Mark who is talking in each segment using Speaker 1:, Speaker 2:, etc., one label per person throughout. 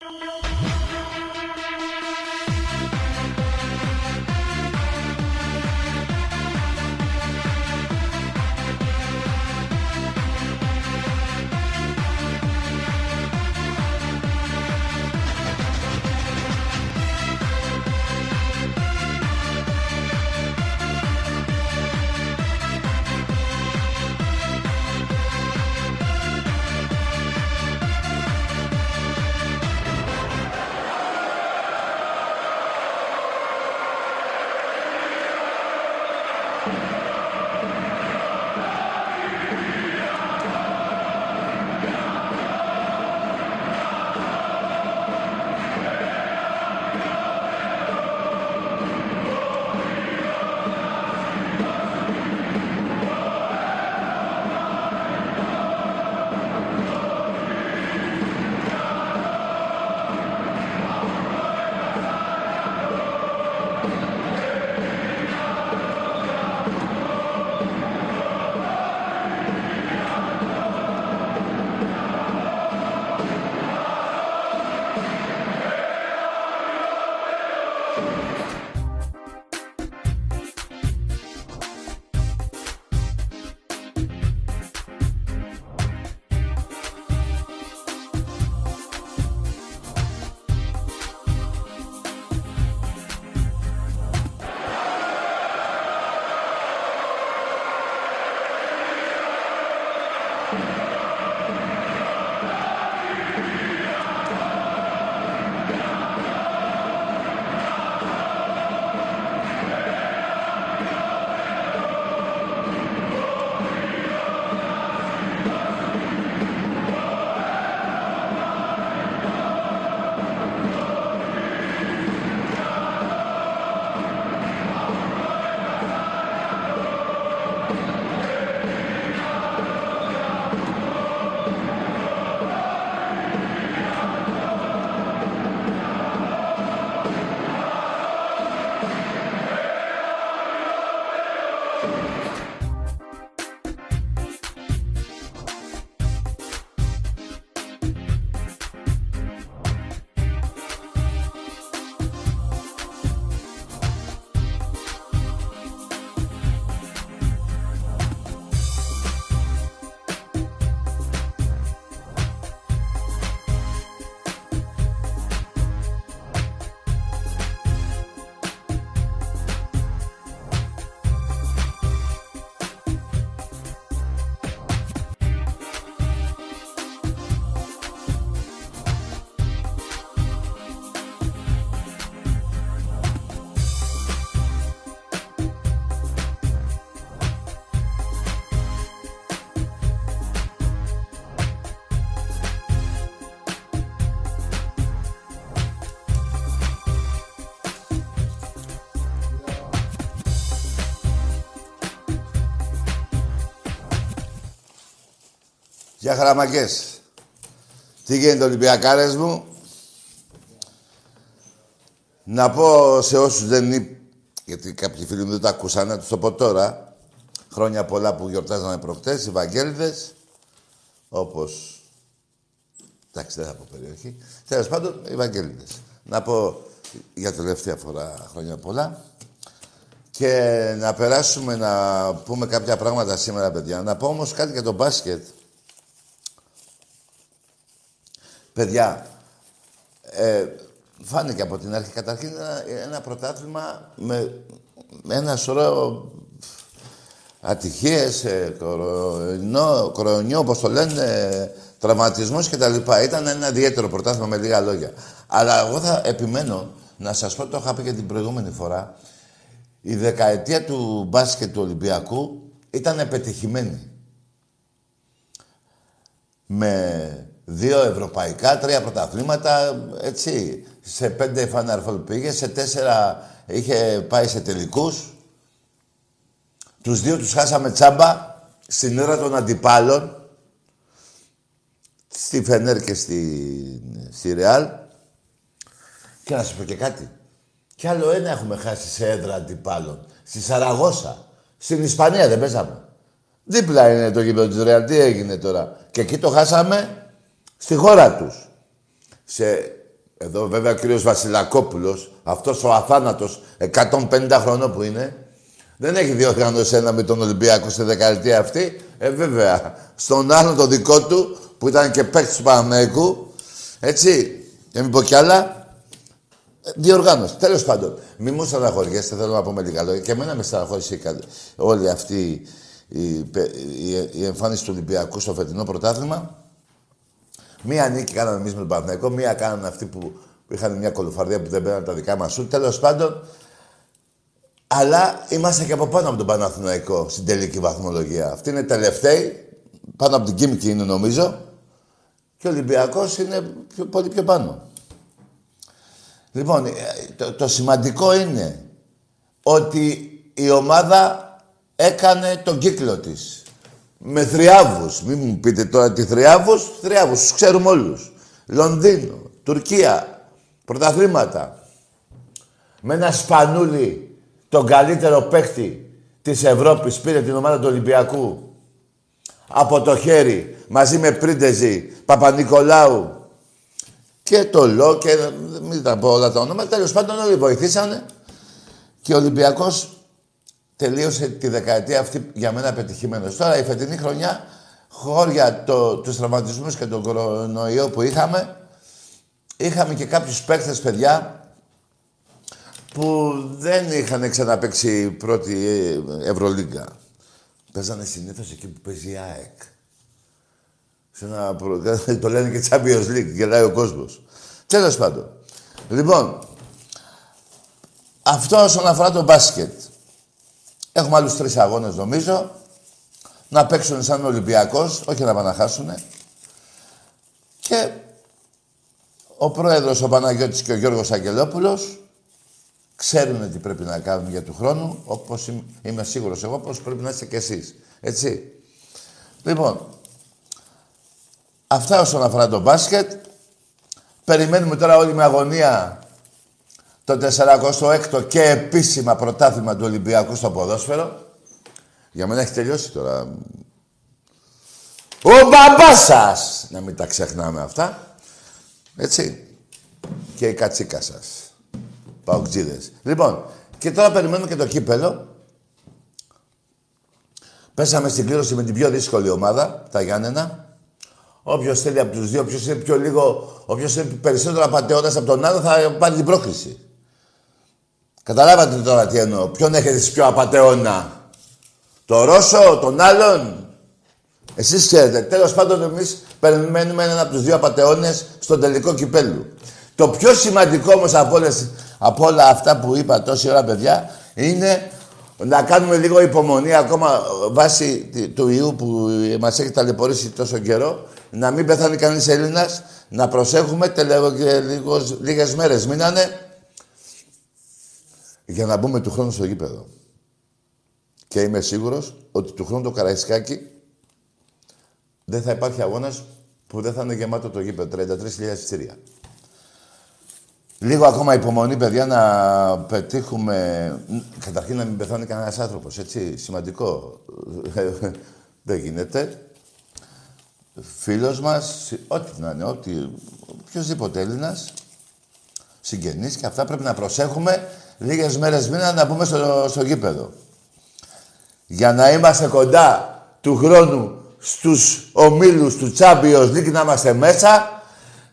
Speaker 1: Thank you. Για χαραμακές. Τι γίνεται Ολυμπιακάρες μου; Να πω σε όσους δεν είναι... Γιατί κάποιοι φίλοι μου δεν τα ακούσαν, να τους το πω τώρα. Χρόνια πολλά που γιορτάζαμε προχτές, οι Βαγγέλδες. Όπως... Εντάξει, δεν θα πω περιοχή. Τέλος πάντων, οι Βαγγέλδες. Να πω για τελευταία φορά χρόνια πολλά. Και να περάσουμε να πούμε κάποια πράγματα σήμερα, παιδιά. Να πω όμως κάτι για το μπάσκετ. Παιδιά, ε, φάνηκε από την αρχή καταρχήν ένα, ένα πρωτάθλημα με, με ένα σωρό ατυχίες, ε, κορονοϊό, κορονοϊό, όπως το λένε, ε, τραυματισμούς κτλ. Ήταν ένα ιδιαίτερο πρωτάθλημα με λίγα λόγια. Αλλά εγώ θα επιμένω να σας πω, το είχα πει και την προηγούμενη φορά, η δεκαετία του μπάσκετ του Ολυμπιακού ήταν επιτυχημένη. Με Δύο ευρωπαϊκά, τρία πρωταθλήματα, έτσι. Σε πέντε Final πήγε, σε τέσσερα είχε πάει σε τελικούς. Τους δύο τους χάσαμε τσάμπα στην ώρα των αντιπάλων. Στη Φενέρ και στη, στη Ρεάλ. Και να σας πω και κάτι. Κι άλλο ένα έχουμε χάσει σε έδρα αντιπάλων. Στη Σαραγώσα. Στην Ισπανία δεν παίζαμε. Δίπλα είναι το γήπεδο της Ρεάλ. Τι έγινε τώρα. Και εκεί το χάσαμε στη χώρα τους. Σε Εδώ βέβαια ο κύριος Βασιλακόπουλος, αυτός ο αθάνατος 150 χρονών που είναι, δεν έχει διοργανώσει ένα με τον Ολυμπιακό στη δεκαετία αυτή. Ε, βέβαια. Στον άλλο το δικό του, που ήταν και παίκτης του Παναμαϊκού, έτσι, και μην πω κι άλλα, ε, διοργάνωσε. Τέλος πάντων, μη μου στεναχωριέστε, θέλω να πούμε λίγα λόγια. Και εμένα με στεναχώρησε όλη αυτή η, η, η, εμφάνιση του Ολυμπιακού στο φετινό πρωτάθλημα. Μία νίκη κάναμε εμείς με τον Παναθηναϊκό, μία κάνανε αυτοί που είχαν μια κολοφαρδία που δεν πέραν τα δικά μας σου. Τέλος πάντων, αλλά είμαστε και από πάνω από τον Παναθηναϊκό στην τελική βαθμολογία. Αυτή είναι τελευταίοι, πάνω από την Κίμικη είναι νομίζω. Και ο Ολυμπιακός είναι πιο, πολύ πιο πάνω. Λοιπόν, ε, το, το σημαντικό είναι ότι η ομάδα έκανε τον κύκλο της. Με θριάβους. Μην μου πείτε τώρα τι θριάβους. Θριάβους, τους ξέρουμε όλους. Λονδίνο, Τουρκία, πρωταθλήματα. Με ένα σπανούλι τον καλύτερο παίχτη της Ευρώπης πήρε την ομάδα του Ολυμπιακού από το χέρι μαζί με Πρίντεζη, Παπα-Νικολάου και το Λό και μην τα πω όλα τα ονόματα. Τέλος πάντων όλοι βοηθήσανε και ο Ολυμπιακός τελείωσε τη δεκαετία αυτή για μένα πετυχημένος. Τώρα η φετινή χρονιά, χώρια το, τους τραυματισμούς και τον κορονοϊό που είχαμε, είχαμε και κάποιους παίκτες, παιδιά, που δεν είχαν ξαναπέξει πρώτη Ευρωλίγκα. Παίζανε συνήθως εκεί που παίζει η ΑΕΚ. Σε ένα προ... το λένε και Champions League, γελάει ο κόσμος. Τέλος πάντων. Λοιπόν, αυτό όσον αφορά το μπάσκετ. Έχουμε άλλους τρεις αγώνες νομίζω. Να παίξουν σαν Ολυμπιακός, όχι να παναχάσουν. Και ο πρόεδρος ο Παναγιώτης και ο Γιώργος Αγγελόπουλος ξέρουν τι πρέπει να κάνουν για του χρόνου, όπως είμαι σίγουρος εγώ, όπως πρέπει να είστε κι εσείς. Έτσι. Λοιπόν, αυτά όσον αφορά το μπάσκετ. Περιμένουμε τώρα όλη με αγωνία το 46ο και επίσημα πρωτάθλημα του Ολυμπιακού στο ποδόσφαιρο. Για μένα έχει τελειώσει τώρα. Ο μπαμπάς σας! Να μην τα ξεχνάμε αυτά. Έτσι. Και η κατσίκα σας. Παοκτζίδες. Λοιπόν, και τώρα περιμένουμε και το κύπελο. Πέσαμε στην κλήρωση με την πιο δύσκολη ομάδα, τα Γιάννενα. Όποιος θέλει από τους δύο, όποιος είναι πιο λίγο, όποιος είναι περισσότερο απαταιώνα από τον άλλο, θα πάρει την πρόκληση. Καταλάβατε τώρα τι εννοώ. Ποιον έχετε πιο απαταιώνα; Το Ρώσο, τον άλλον; Εσείς ξέρετε. Τέλος πάντων εμείς περιμένουμε έναν από τους δύο απαταιώνες στον τελικό κυπέλου. Το πιο σημαντικό όμως από, όλες, από όλα αυτά που είπα τόση ώρα, παιδιά, είναι να κάνουμε λίγο υπομονή ακόμα βάσει του ιού που μας έχει ταλαιπωρήσει τόσο καιρό, να μην πεθάνει κανείς Έλληνας, να προσέχουμε τελεύω και λίγος, λίγες μέρες μείνανε για να μπούμε του χρόνου στο γήπεδο. Και είμαι σίγουρος ότι του χρόνου το Καραϊσκάκι δεν θα υπάρχει αγώνας που δεν θα είναι γεμάτο το γήπεδο. 33.000 εισιτήρια. Λίγο ακόμα υπομονή, παιδιά, να πετύχουμε... Καταρχήν να μην πεθάνει κανένας άνθρωπος, έτσι, σημαντικό. Δεν γίνεται. Φίλος μας, ό,τι να είναι, ό,τι... Οποιοςδήποτε Έλληνας, συγγενείς και αυτά πρέπει να προσέχουμε λίγες μέρες μήνα να μπούμε στο, στο γήπεδο. Για να είμαστε κοντά του χρόνου στους ομίλους του Champions League να είμαστε μέσα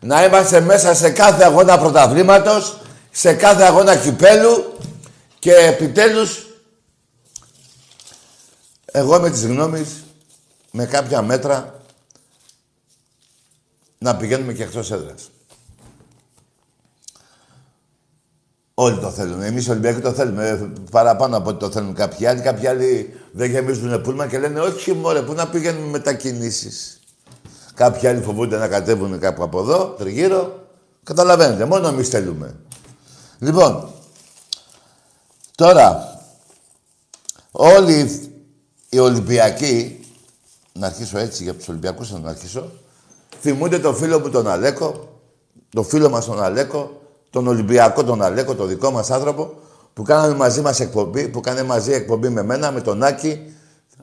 Speaker 1: να είμαστε μέσα σε κάθε αγώνα πρωταβλήματος, σε κάθε αγώνα κυπέλου και επιτέλους εγώ με τις γνώμης, με κάποια μέτρα, να πηγαίνουμε και εκτός έδρας. Όλοι το θέλουν. Εμείς οι Ολυμπιακοί το θέλουμε. Παραπάνω από ό,τι το θέλουν κάποιοι άλλοι. Κάποιοι άλλοι δεν γεμίζουν πούλμα και λένε Όχι, μωρέ, πού να πηγαίνουμε μετακινήσεις. Κάποιοι άλλοι φοβούνται να κατέβουν κάπου από εδώ, τριγύρω. Καταλαβαίνετε, μόνο εμείς θέλουμε. Λοιπόν, τώρα, όλοι οι Ολυμπιακοί, να αρχίσω έτσι για τους Ολυμπιακούς να αρχίσω, θυμούνται τον φίλο μου τον Αλέκο, τον φίλο μας τον Αλέκο, τον Ολυμπιακό τον Αλέκο, τον δικό μας άνθρωπο, που κάναμε μαζί μας εκπομπή, που κάνει μαζί εκπομπή με μένα, με τον Άκη,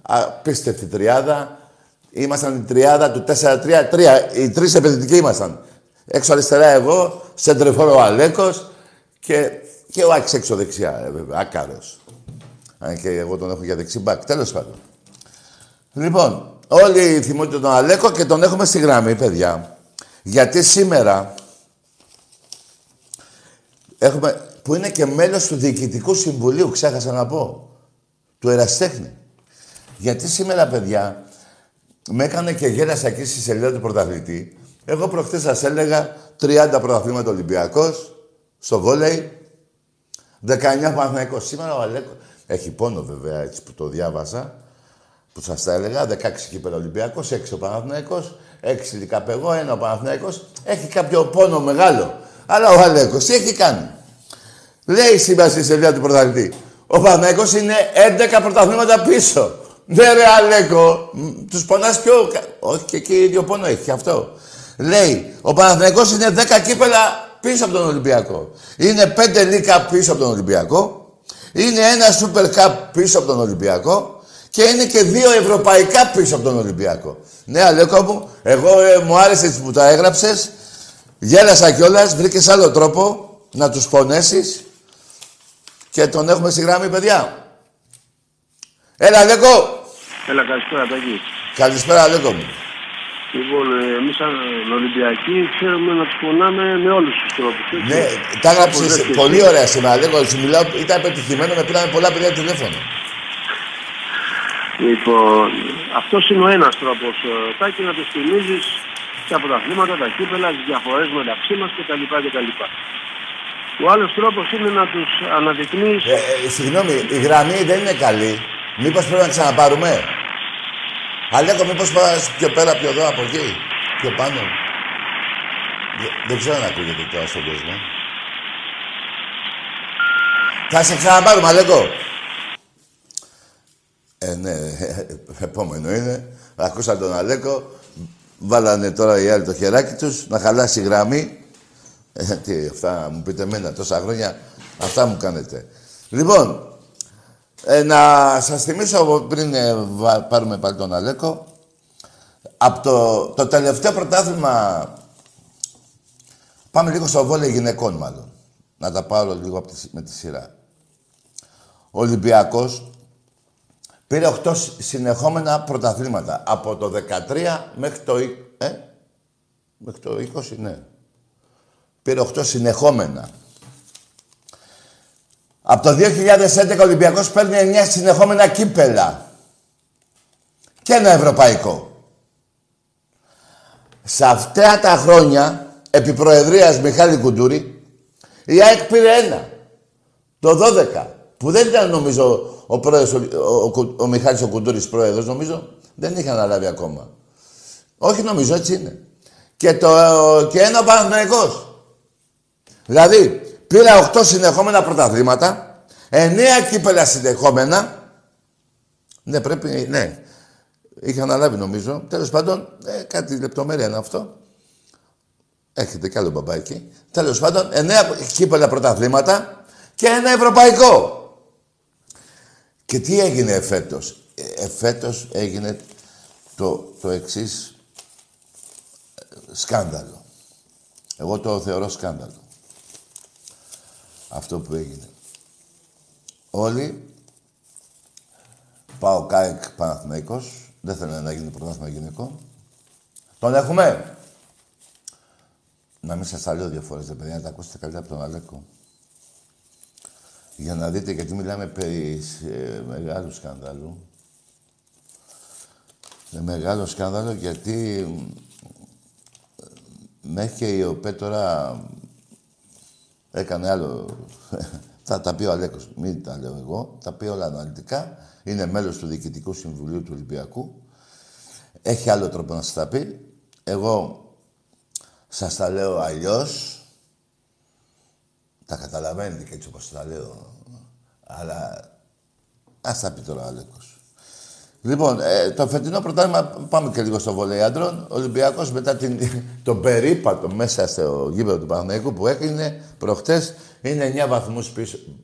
Speaker 1: απίστευτη τριάδα, Ήμασταν η τριάδα του 4-3-3. Οι τρεις επιθετικοί ήμασταν. Έξω αριστερά εγώ, σεντρεφόρο ο Αλέκος και, και ο Άκης έξω δεξιά, ε, βέβαια, άκαρος. Αν και εγώ τον έχω για δεξιμπάκ. Τέλος πάντων. Λοιπόν, όλοι θυμούνται τον Αλέκο και τον έχουμε στη γραμμή, παιδιά. Γιατί σήμερα έχουμε, που είναι και μέλος του Διοικητικού Συμβουλίου, ξέχασα να πω, του Εραστέχνη. Γιατί σήμερα, παιδιά, με έκανε και γέλασα εκεί στη σελίδα του πρωταθλητή. Εγώ προχθές σας έλεγα 30 πρωταθλήματα Ολυμπιακός, στο βόλεϊ, 19 Παναθηναϊκός. Σήμερα ο Αλέκο, έχει πόνο βέβαια έτσι που το διάβασα, που σας τα έλεγα, 16 κύπελο Ολυμπιακός, 6 ο Παναθηναϊκός, 6 Λικαπεγό, 1 ο Παναθηναϊκός. Έχει κάποιο πόνο μεγάλο. Αλλά ο Αλέκος τι έχει κάνει; Λέει σήμερα στη σελίδα του πρωταθλητή. Ο Παναθηναϊκός είναι 11 πρωταθλήματα πίσω. Ναι ρε Αλέκο, τους πονάς πιο... Όχι και εκεί ίδιο πόνο έχει αυτό. Λέει, ο Παναθηναϊκός είναι 10 κύπελα πίσω από τον Ολυμπιακό. Είναι 5 λίκα πίσω από τον Ολυμπιακό. Είναι ένα Super Cup πίσω από τον Ολυμπιακό. Και είναι και δύο ευρωπαϊκά πίσω από τον Ολυμπιακό. Ναι, Αλέκο μου, εγώ ε, μου άρεσες που τα έγραψες. Γέλασα κιόλας, βρήκες άλλο τρόπο να τους πονέσεις και τον έχουμε στη γράμμη, παιδιά. Έλα, Αλέκο.
Speaker 2: Έλα, καλησπέρα, Τάκη.
Speaker 1: Καλησπέρα, Αλέκο μου.
Speaker 2: Λοιπόν, ε, εμείς σαν Ολυμπιακοί ξέρουμε να τους πονάμε με όλους τους τρόπους.
Speaker 1: Ναι, τα έγραψε πολύ ωραία σήμερα. Λέγω, σου μιλάω, ήταν πετυχημένο, με πήραν πολλά παιδιά τηλέφωνο.
Speaker 2: Λοιπόν, αυτός είναι ο ένας τρόπος, ε, Τάκη, να του θυμίζεις τα πρωταθλήματα, τα κύπελα, τις διαφορές μεταξύ μας κτλ. κτλ. Ο άλλος τρόπος είναι να τους αναδεικνύεις.
Speaker 1: Ε, ε, συγγνώμη, η γραμμή δεν είναι καλή. Μήπως πρέπει να ξαναπάρουμε. Αλέκο, μήπως πας πιο πέρα, πιο εδώ, από εκεί, πιο πάνω. Δεν, ξέρω αν ακούγεται τώρα στον κόσμο. Θα σε ξαναπάρουμε, Αλέκο. Ε, ναι, επόμενο είναι. Ακούσαν τον Αλέκο. Βάλανε τώρα οι άλλοι το χεράκι τους να χαλάσει η γραμμή. Ε, τι, αυτά μου πείτε εμένα τόσα χρόνια. Αυτά μου κάνετε. Λοιπόν, ε, να σας θυμίσω πριν ε, πάρουμε πάλι τον Αλέκο. Από το, το τελευταίο πρωτάθλημα... Πάμε λίγο στο βόλιο γυναικών μάλλον. Να τα πάρω λίγο από τη, με τη σειρά. Ο Ολυμπιακός πήρε 8 συνεχόμενα πρωταθλήματα. Από το 13 μέχρι το... Ε, μέχρι το 20, ναι. Πήρε 8 συνεχόμενα. Από το 2011 ο Ολυμπιακός παίρνει 9 συνεχόμενα κύπελα. Και ένα ευρωπαϊκό. Σε αυτά τα χρόνια, επί προεδρίας Μιχάλη Κουντούρη, η ΑΕΚ πήρε ένα. Το 12. Που δεν ήταν νομίζω ο, πρόεδρος, ο, ο, ο Μιχάλης ο Κουντούρης πρόεδρος, νομίζω. Δεν είχε αναλάβει ακόμα. Όχι νομίζω, έτσι είναι. Και, το, και ένα ο Δηλαδή, Πήρα 8 συνεχόμενα πρωταθλήματα, 9 κύπελα συνεχόμενα. Ναι, πρέπει, ναι. Είχα αναλάβει νομίζω. Τέλος πάντων, ε, κάτι λεπτομέρεια είναι αυτό. Έχετε κι άλλο μπαμπάκι. Τέλος πάντων, 9 κύπελα πρωταθλήματα και ένα ευρωπαϊκό. Και τι έγινε εφέτος; Ε, εφέτος έγινε το, το εξής σκάνδαλο. Εγώ το θεωρώ σκάνδαλο αυτό που έγινε. Όλοι, πάω ΚΑΕΚ Παναθηναϊκός, δεν θέλω να γίνει πρωτάθλημα γυναικών. Τον έχουμε. Να μην σας τα λέω δύο φορές, παιδιά, να τα ακούσετε καλύτερα από τον Αλέκο. Για να δείτε, γιατί μιλάμε περί ε, μεγάλου σκάνδαλου. Με μεγάλο σκάνδαλο, γιατί μέχρι και η ΟΠΕ τώρα Έκανε άλλο. θα τα πει ο Αλέκος. Μην τα λέω εγώ. Τα πει όλα αναλυτικά. Είναι μέλος του Διοικητικού Συμβουλίου του Ολυμπιακού. Έχει άλλο τρόπο να σας τα πει. Εγώ σας τα λέω αλλιώς. Τα καταλαβαίνετε και έτσι όπως τα λέω. Αλλά ας τα πει τώρα ο Αλέκος. Λοιπόν, ε, το φετινό πρωτάθλημα, πάμε και λίγο στο βολέι άντρων. Ο Ολυμπιακός μετά την, τον περίπατο μέσα στο γήπεδο του Παναγενικού που έκανε προχτές είναι 9 βαθμούς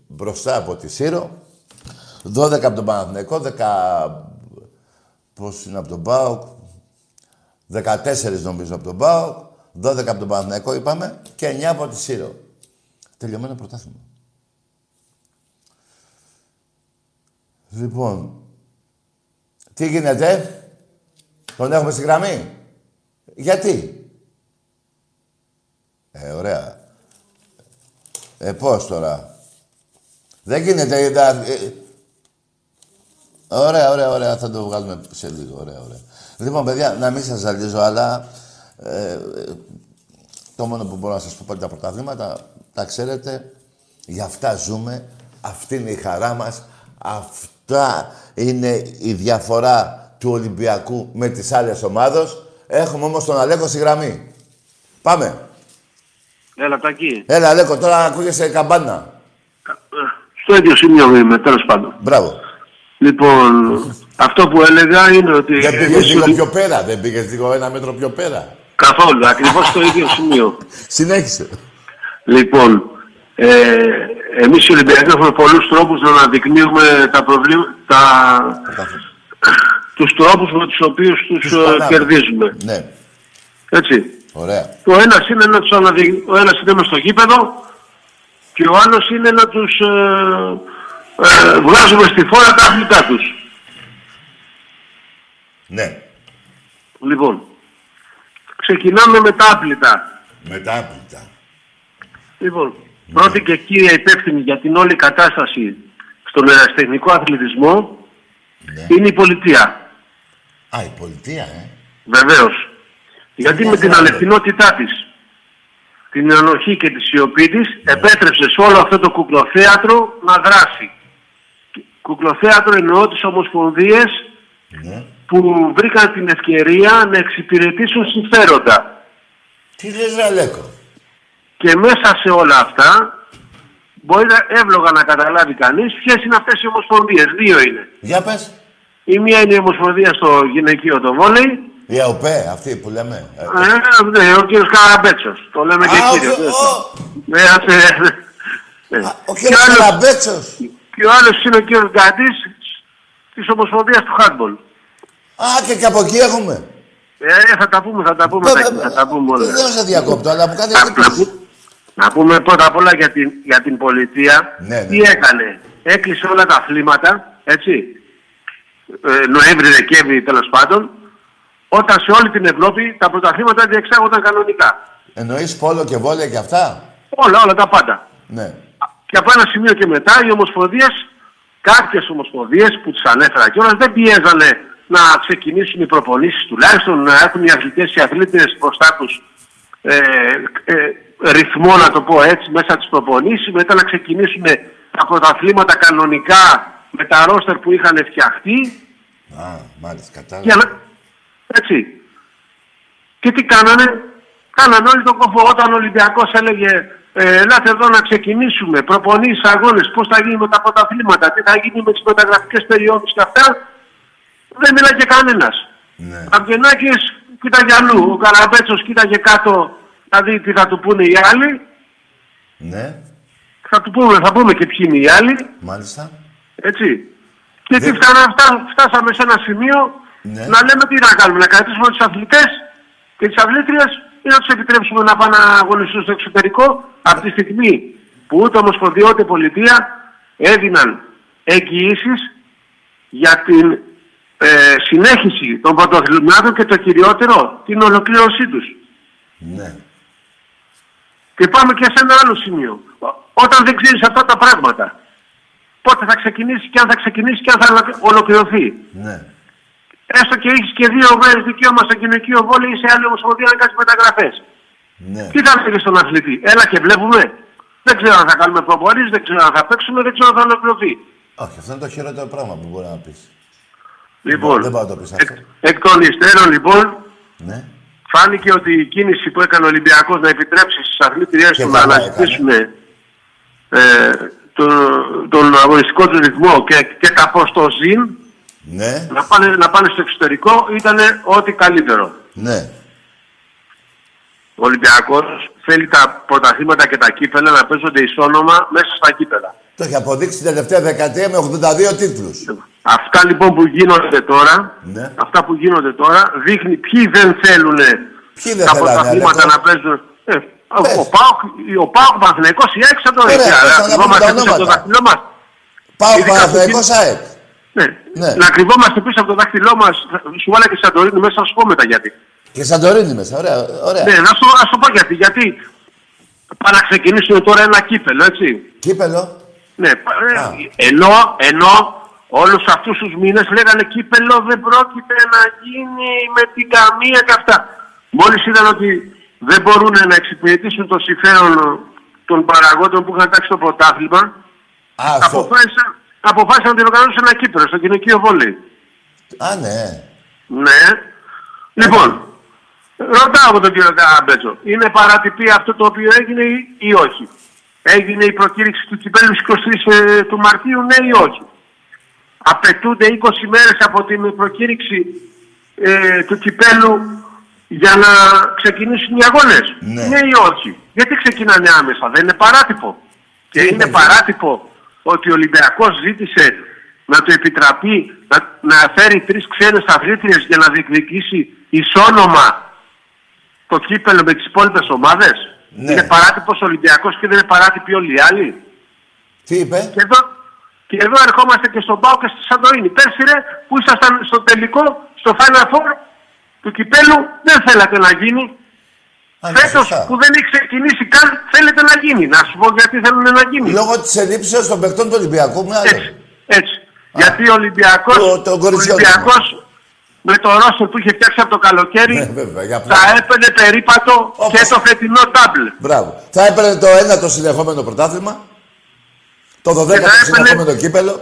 Speaker 1: μπροστά από τη Σύρο. 12 από τον Παναθηναϊκό, 10. Πώς είναι από τον Πάοκ. 14 νομίζω από τον Πάοκ. 12 από τον Παναθηναϊκό είπαμε και 9 από τη Σύρο. Τελειωμένο πρωτάθλημα. Λοιπόν, τι γίνεται, τον έχουμε στη γραμμή. Γιατί; Ε, ωραία. Ε, πώς τώρα; Δεν γίνεται. Ε, ωραία, ωραία, ωραία. Θα το βγάλουμε σε λίγο. Ωραία, ωραία. Λοιπόν, παιδιά, να μην σας ζαλίζω, αλλά ε, το μόνο που μπορώ να σας πω πάλι τα πρωταθλήματα, τα ξέρετε, για αυτά ζούμε, αυτή είναι η χαρά μας, αυτά είναι η διαφορά του Ολυμπιακού με τις άλλες ομάδες. Έχουμε όμως τον Αλέκο στη γραμμή. Πάμε.
Speaker 2: Έλα, Τάκη.
Speaker 1: Έλα, Αλέκο, τώρα ακούγεσαι καμπάνα.
Speaker 2: Στο ίδιο σημείο είμαι, τέλος πάντων.
Speaker 1: Μπράβο.
Speaker 2: Λοιπόν, αυτό που έλεγα είναι ότι...
Speaker 1: Δεν πήγες
Speaker 2: εμείς
Speaker 1: λίγο
Speaker 2: Ολυ-
Speaker 1: πιο πέρα, δεν πήγες λίγο ένα μέτρο πιο πέρα.
Speaker 2: Καθόλου, ακριβώς στο ίδιο σημείο.
Speaker 1: Συνέχισε.
Speaker 2: Λοιπόν, ε, εμείς οι Ολυμπιακοί έχουμε πολλούς τρόπους να αναδεικνύουμε τα προβλήματα, τα, τους τρόπους με τους οποίους τους,
Speaker 1: Τους
Speaker 2: ε,
Speaker 1: πανάμε.
Speaker 2: κερδίζουμε.
Speaker 1: Ναι,
Speaker 2: Έτσι.
Speaker 1: ωραία.
Speaker 2: Το ένας είναι να τους αναδει... ο ένας είναι μες στο γήπεδο και ο άλλος είναι να τους ε, ε, βγάζουμε στη φόρα τα αθλητά τους.
Speaker 1: Ναι,
Speaker 2: Λοιπόν, ξεκινάμε με τα άπλυτα.
Speaker 1: μετάπλητα.
Speaker 2: Λοιπόν, πρώτη και κύρια υπεύθυνη για την όλη κατάσταση στον ερασιτεχνικό αθλητισμό
Speaker 1: Ναι.
Speaker 2: είναι η πολιτεία.
Speaker 1: Α, η πολιτεία, ε.
Speaker 2: Βεβαίως. Γιατί με την
Speaker 1: Βεβαίως.
Speaker 2: αληθινότητά της, την ανοχή και τη σιωπή της, επέτρεψε σε όλο αυτό το κουκλοθέατρο να δράσει. Κουκλοθέατρο εννοώ τις ομοσπονδίες
Speaker 1: Ναι.
Speaker 2: που βρήκαν την ευκαιρία να εξυπηρετήσουν συμφέροντα.
Speaker 1: Τι λες, ρε Αλέκο.
Speaker 2: Και μέσα σε όλα αυτά μπορεί να- εύλογα να καταλάβει κανείς ποιες είναι αυτές οι ομοσπονδίες. Δύο είναι.
Speaker 1: Για πες.
Speaker 2: Η μία είναι η ομοσπονδία στο γυναικείο το βόλεϊ.
Speaker 1: Η ΑΟΠΕ, αυτή που λέμε. Ε,
Speaker 2: Ε, ναι, ο κύριος Καραμπέτσος. Το λέμε και
Speaker 1: Α, ο-
Speaker 2: κύριος.
Speaker 1: ο-
Speaker 2: Ναι, άσε, ναι.
Speaker 1: α, Ο
Speaker 2: Και
Speaker 1: κύριος
Speaker 2: άλλος-
Speaker 1: Καραμπέτσος.
Speaker 2: Και ο άλλος είναι ο κύριος Γκαντής της Ομοσπονδίας του Χάντμπολ.
Speaker 1: Α, και, και από εκεί έχουμε.
Speaker 2: Ε, θα τα πούμε, θα τα πούμε,
Speaker 1: Βέβαια,
Speaker 2: θα, θα τα πούμε όλα.
Speaker 1: Δεν σε διακόπτω, αλλά μου κάνει
Speaker 2: Να, να
Speaker 1: εντύπωση.
Speaker 2: πού- να πούμε πρώτα απ' όλα για την, για την πολιτεία.
Speaker 1: Ναι, ναι.
Speaker 2: Τι έκανε. Έκλεισε όλα τα αθλήματα, έτσι. Ε, Νοέμβρη, Δεκέμβρη τέλος πάντων. Όταν σε όλη την Ευρώπη τα πρωταθλήματα διεξάγονταν κανονικά.
Speaker 1: Εννοείς πόλο και βόλια και αυτά;
Speaker 2: Όλα, όλα τα πάντα.
Speaker 1: Ναι.
Speaker 2: Και από ένα σημείο και μετά οι ομοσπονδίες, κάποιες ομοσπονδίες που τις ανέφερα κιόλας δεν πιέζανε να ξεκινήσουν οι προπονήσεις τουλάχιστον, να έχουν οι αθλητές, οι αθλήτες μπροστά τους ε, ε, ρυθμό να το πω έτσι μέσα τις προπονήσεις, μετά να ξεκινήσουν τα πρωταθλήματα κανονικά με τα ρόστερ που είχαν φτιαχτεί
Speaker 1: Α, μάλιστα,
Speaker 2: για
Speaker 1: κατάλαβα.
Speaker 2: να... Έτσι. Και τι κάνανε; Κάνανε όλοι τον κοφό. Όταν ο Ολυμπιακός έλεγε ε, ελάτε εδώ να ξεκινήσουμε, προπονήσεις, αγώνες, πώς θα γίνει με τα πρωταθλήματα, τι θα γίνει με τις μεταγραφικές περιόδους και αυτά, δεν μιλάγε κανένας.
Speaker 1: Ναι.
Speaker 2: Ο Αυγενάκης κοίταγε αλλού, ο Καραμπέτσος κοίταγε κάτω να δει τι θα του πούνε οι άλλοι,
Speaker 1: Ναι,
Speaker 2: θα του πούμε, θα πούμε και ποιοι είναι οι άλλοι,
Speaker 1: μάλιστα.
Speaker 2: έτσι. Και τι
Speaker 1: Δεν-
Speaker 2: φτάνα, φτά- φτάσαμε σε ένα σημείο
Speaker 1: Ναι.
Speaker 2: να λέμε τι να κάνουμε, να κρατήσουμε τους αθλητές και τις αθλήτριες ή να τους επιτρέψουμε να πάνε να αγωνιστούν στο εξωτερικό από τη στιγμή που ούτε Ομοσπονδία ούτε Πολιτεία έδιναν εγγυήσεις για την ε, συνέχιση των πρωτοαθλημάτων και το κυριότερο, την ολοκλήρωσή τους.
Speaker 1: Ναι.
Speaker 2: Και πάμε και σε ένα άλλο σημείο. Ό- Όταν δεν ξέρεις αυτά τα πράγματα, πότε θα ξεκινήσεις και αν θα ξεκινήσεις και αν θα ολοκληρωθεί.
Speaker 1: Ναι.
Speaker 2: Έστω και έχεις και δύο μέρες δικαίωμα στο γυναικείο βόλεϊ ή σε άλλη ομοσπονδία να κάνεις μεταγραφές.
Speaker 1: Ναι.
Speaker 2: Τι θα έλεγες στον αθλητή, Έλα και βλέπουμε. Δεν ξέρω αν θα κάνουμε προπονήσεις, δεν ξέρω αν θα παίξουμε, δεν ξέρω αν θα ολοκληρωθεί.
Speaker 1: Όχι, αυτό είναι το χειρότερο πράγμα που μπορεί να πεις.
Speaker 2: Λοιπόν,
Speaker 1: δεν πάω να το πεις
Speaker 2: εκ,
Speaker 1: αυτό.
Speaker 2: εκ των υστέρων λοιπόν,
Speaker 1: Ναι.
Speaker 2: Φάνηκε ότι η κίνηση που έκανε ο Ολυμπιακός να επιτρέψει στις αθλήτριές
Speaker 1: Και
Speaker 2: του να
Speaker 1: καλά
Speaker 2: αναζητήσουν ε, τον, τον αγωνιστικό του ρυθμό και, και τα προστοζήν
Speaker 1: Ναι.
Speaker 2: να πάνε, να πάνε στο εξωτερικό ήταν ό,τι καλύτερο.
Speaker 1: Ναι.
Speaker 2: Ο Ολυμπιακός θέλει τα πρωταθλήματα και τα κύπελα να παίζονται ισόνομα μέσα στα κύπελα.
Speaker 1: Το έχει αποδείξει την τελευταία δεκαετία με 82 τίτλους.
Speaker 2: Αυτά λοιπόν που γίνονται τώρα,
Speaker 1: Ναι.
Speaker 2: αυτά που γίνονται τώρα δείχνει ποιοι δεν θέλουν
Speaker 1: Ποιοι δεν
Speaker 2: τα
Speaker 1: θέλανε,
Speaker 2: πρωταθλήματα
Speaker 1: Αλέκο;
Speaker 2: να παίζουν. Ε,
Speaker 1: Πες.
Speaker 2: ο Πάοκ, ο Πάοκ Παναθηναϊκός, η ΑΕΚ σαν το
Speaker 1: Ωραία,
Speaker 2: έχει.
Speaker 1: πες
Speaker 2: Αλλά
Speaker 1: να πούμε
Speaker 2: κρυβόμαστε
Speaker 1: τα
Speaker 2: πίσω από το
Speaker 1: ονόματα.
Speaker 2: δάχτυλό μας.
Speaker 1: Πάω
Speaker 2: Ειδικά
Speaker 1: Παναθηναϊκός
Speaker 2: στο
Speaker 1: ΑΕΚ.
Speaker 2: Ναι.
Speaker 1: Ναι.
Speaker 2: Να κρυβόμαστε πίσω από το δάχτυλό μας. Σου βάλα και Σαντορίνη μέσα, θα σου πω μετά γιατί.
Speaker 1: Και Σαντορίνη μέσα. Ωραία. ωραία.
Speaker 2: Ναι, να σου, να σου πω γιατί. Γιατί πάνε να ξεκινήσουμε τώρα ένα κύπελο, έτσι.
Speaker 1: Κύπελο.
Speaker 2: Ναι, πα- ε,
Speaker 1: Α.
Speaker 2: ενώ, ενώ όλους αυτούς τους μήνες λέγανε κύπελο δεν πρόκειται να γίνει με την καμία και αυτά. Μόλις είδαν ότι δεν μπορούν να εξυπηρετήσουν το συμφέρον των παραγόντων που είχαν τάξει το πρωτάθλημα,
Speaker 1: Α, στο...
Speaker 2: αποφάσισαν, αποφάσισαν να την οργανώσουν ένα κύπελο στο γυναικείο βόλεϊ.
Speaker 1: Α, ναι.
Speaker 2: Ναι. Λοιπόν, ρωτάω από τον κύριο Καραμπέτσο, είναι παρατυπή αυτό το οποίο έγινε ή, ή όχι; Έγινε η προκήρυξη του κυπέλου στις 23 ε, του Μαρτίου, ναι ή όχι; Απαιτούνται 20 μέρες από την προκήρυξη ε, του κυπέλου για να ξεκινήσουν οι αγώνες;
Speaker 1: Ναι.
Speaker 2: ή όχι; Γιατί ξεκινάνε άμεσα, δεν είναι παράτυπο; Και
Speaker 1: Τι
Speaker 2: είναι
Speaker 1: είναι,
Speaker 2: παράτυπο ότι ο Ολυμπιακός ζήτησε να του επιτραπεί να, να φέρει τρεις ξένες αθλήτριες για να διεκδικήσει ισόνομα το κύπελο με τις υπόλοιπες ομάδες;
Speaker 1: Ναι.
Speaker 2: Είναι παράτυπος ο Ολυμπιακός και δεν είναι παράτυποι όλοι οι άλλοι;
Speaker 1: Τι είπε;
Speaker 2: Και εδώ, και εδώ ερχόμαστε και στον Πάο και στη Σαντορίνη. Πέρσι ρε, που ήσασταν στο τελικό, στο Final Four του κυπέλου, δεν θέλατε να γίνει.
Speaker 1: Α, ναι,
Speaker 2: Φέτος
Speaker 1: σωστά.
Speaker 2: που δεν έχει ξεκινήσει καν, θέλετε να γίνει. Να σου πω γιατί θέλουν να γίνει.
Speaker 1: Λόγω της ελλείψεως των παιχτών του Ολυμπιακού, με άλλο.
Speaker 2: Έτσι. έτσι. Γιατί ο Ολυμπιακός, με το ρόστερ που είχε φτιάξει από το καλοκαίρι
Speaker 1: Ναι, βέβαια, για
Speaker 2: θα
Speaker 1: πλάκα.
Speaker 2: έπαιρνε περίπατο
Speaker 1: Όπως-
Speaker 2: και το φετινό double.
Speaker 1: Μπράβο. Θα έπαιρνε το ένα το συνεχόμενο πρωτάθλημα. Το 12ο
Speaker 2: θα έπαιρνε-
Speaker 1: συνεχόμενο κύπελο.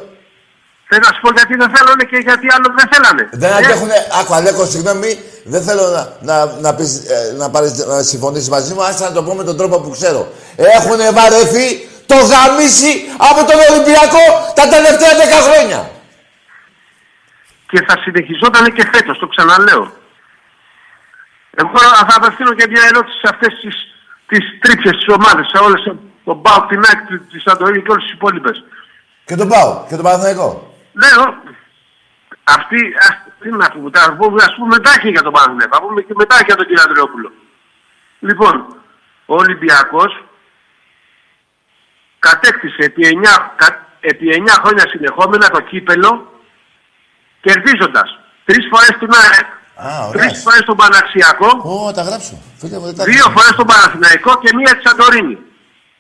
Speaker 2: Θέλω να σου πω γιατί δεν θέλανε και γιατί άλλο δεν θέλανε.
Speaker 1: Δεν
Speaker 2: Ε,
Speaker 1: αντέχουνε. Άκου, Αλέκο, συγγνώμη, δεν θέλω να, να, να, πεις, ε, να, πάρεις, να συμφωνήσεις μαζί μου, άσε να το πω με τον τρόπο που ξέρω. Έχουν βαρεθεί το γαμίσι από τον Ολυμπιακό τα τελευταία 10 χρόνια.
Speaker 2: Και θα συνεχιζόταν και φέτος, το ξαναλέω. Εγώ θα απευθύνω και μια ερώτηση σε αυτές τις, τις τρίψες τις ομάδες, σε όλες, τον Μπάουκ, την ΑΕΚ, τη- τη Σαντορίνη και όλες τις υπόλοιπες.
Speaker 1: Και τον πάω, και τον Παναθηναϊκό.
Speaker 2: Ναι, ο- αυτή, ας, τι να πούμε, θα πούμε, ας πούμε μετά και για τον Παναθηναϊκό, θα πούμε και μετά και για τον κύριο Ανδρεόπουλο. Λοιπόν, ο Ολυμπιακός κατέκτησε επί 9, κα- επί 9 χρόνια συνεχόμενα το κύπελο κερδίζοντας τρεις φορές την ΑΕΚ,
Speaker 1: Α, ωραία.
Speaker 2: τρεις φορές τον Παναξιακό,
Speaker 1: Ω, τα γράψω. Φίλε μου, δεν τα
Speaker 2: δύο φορές τον Παναθηναϊκό και μία της Σαντορίνη.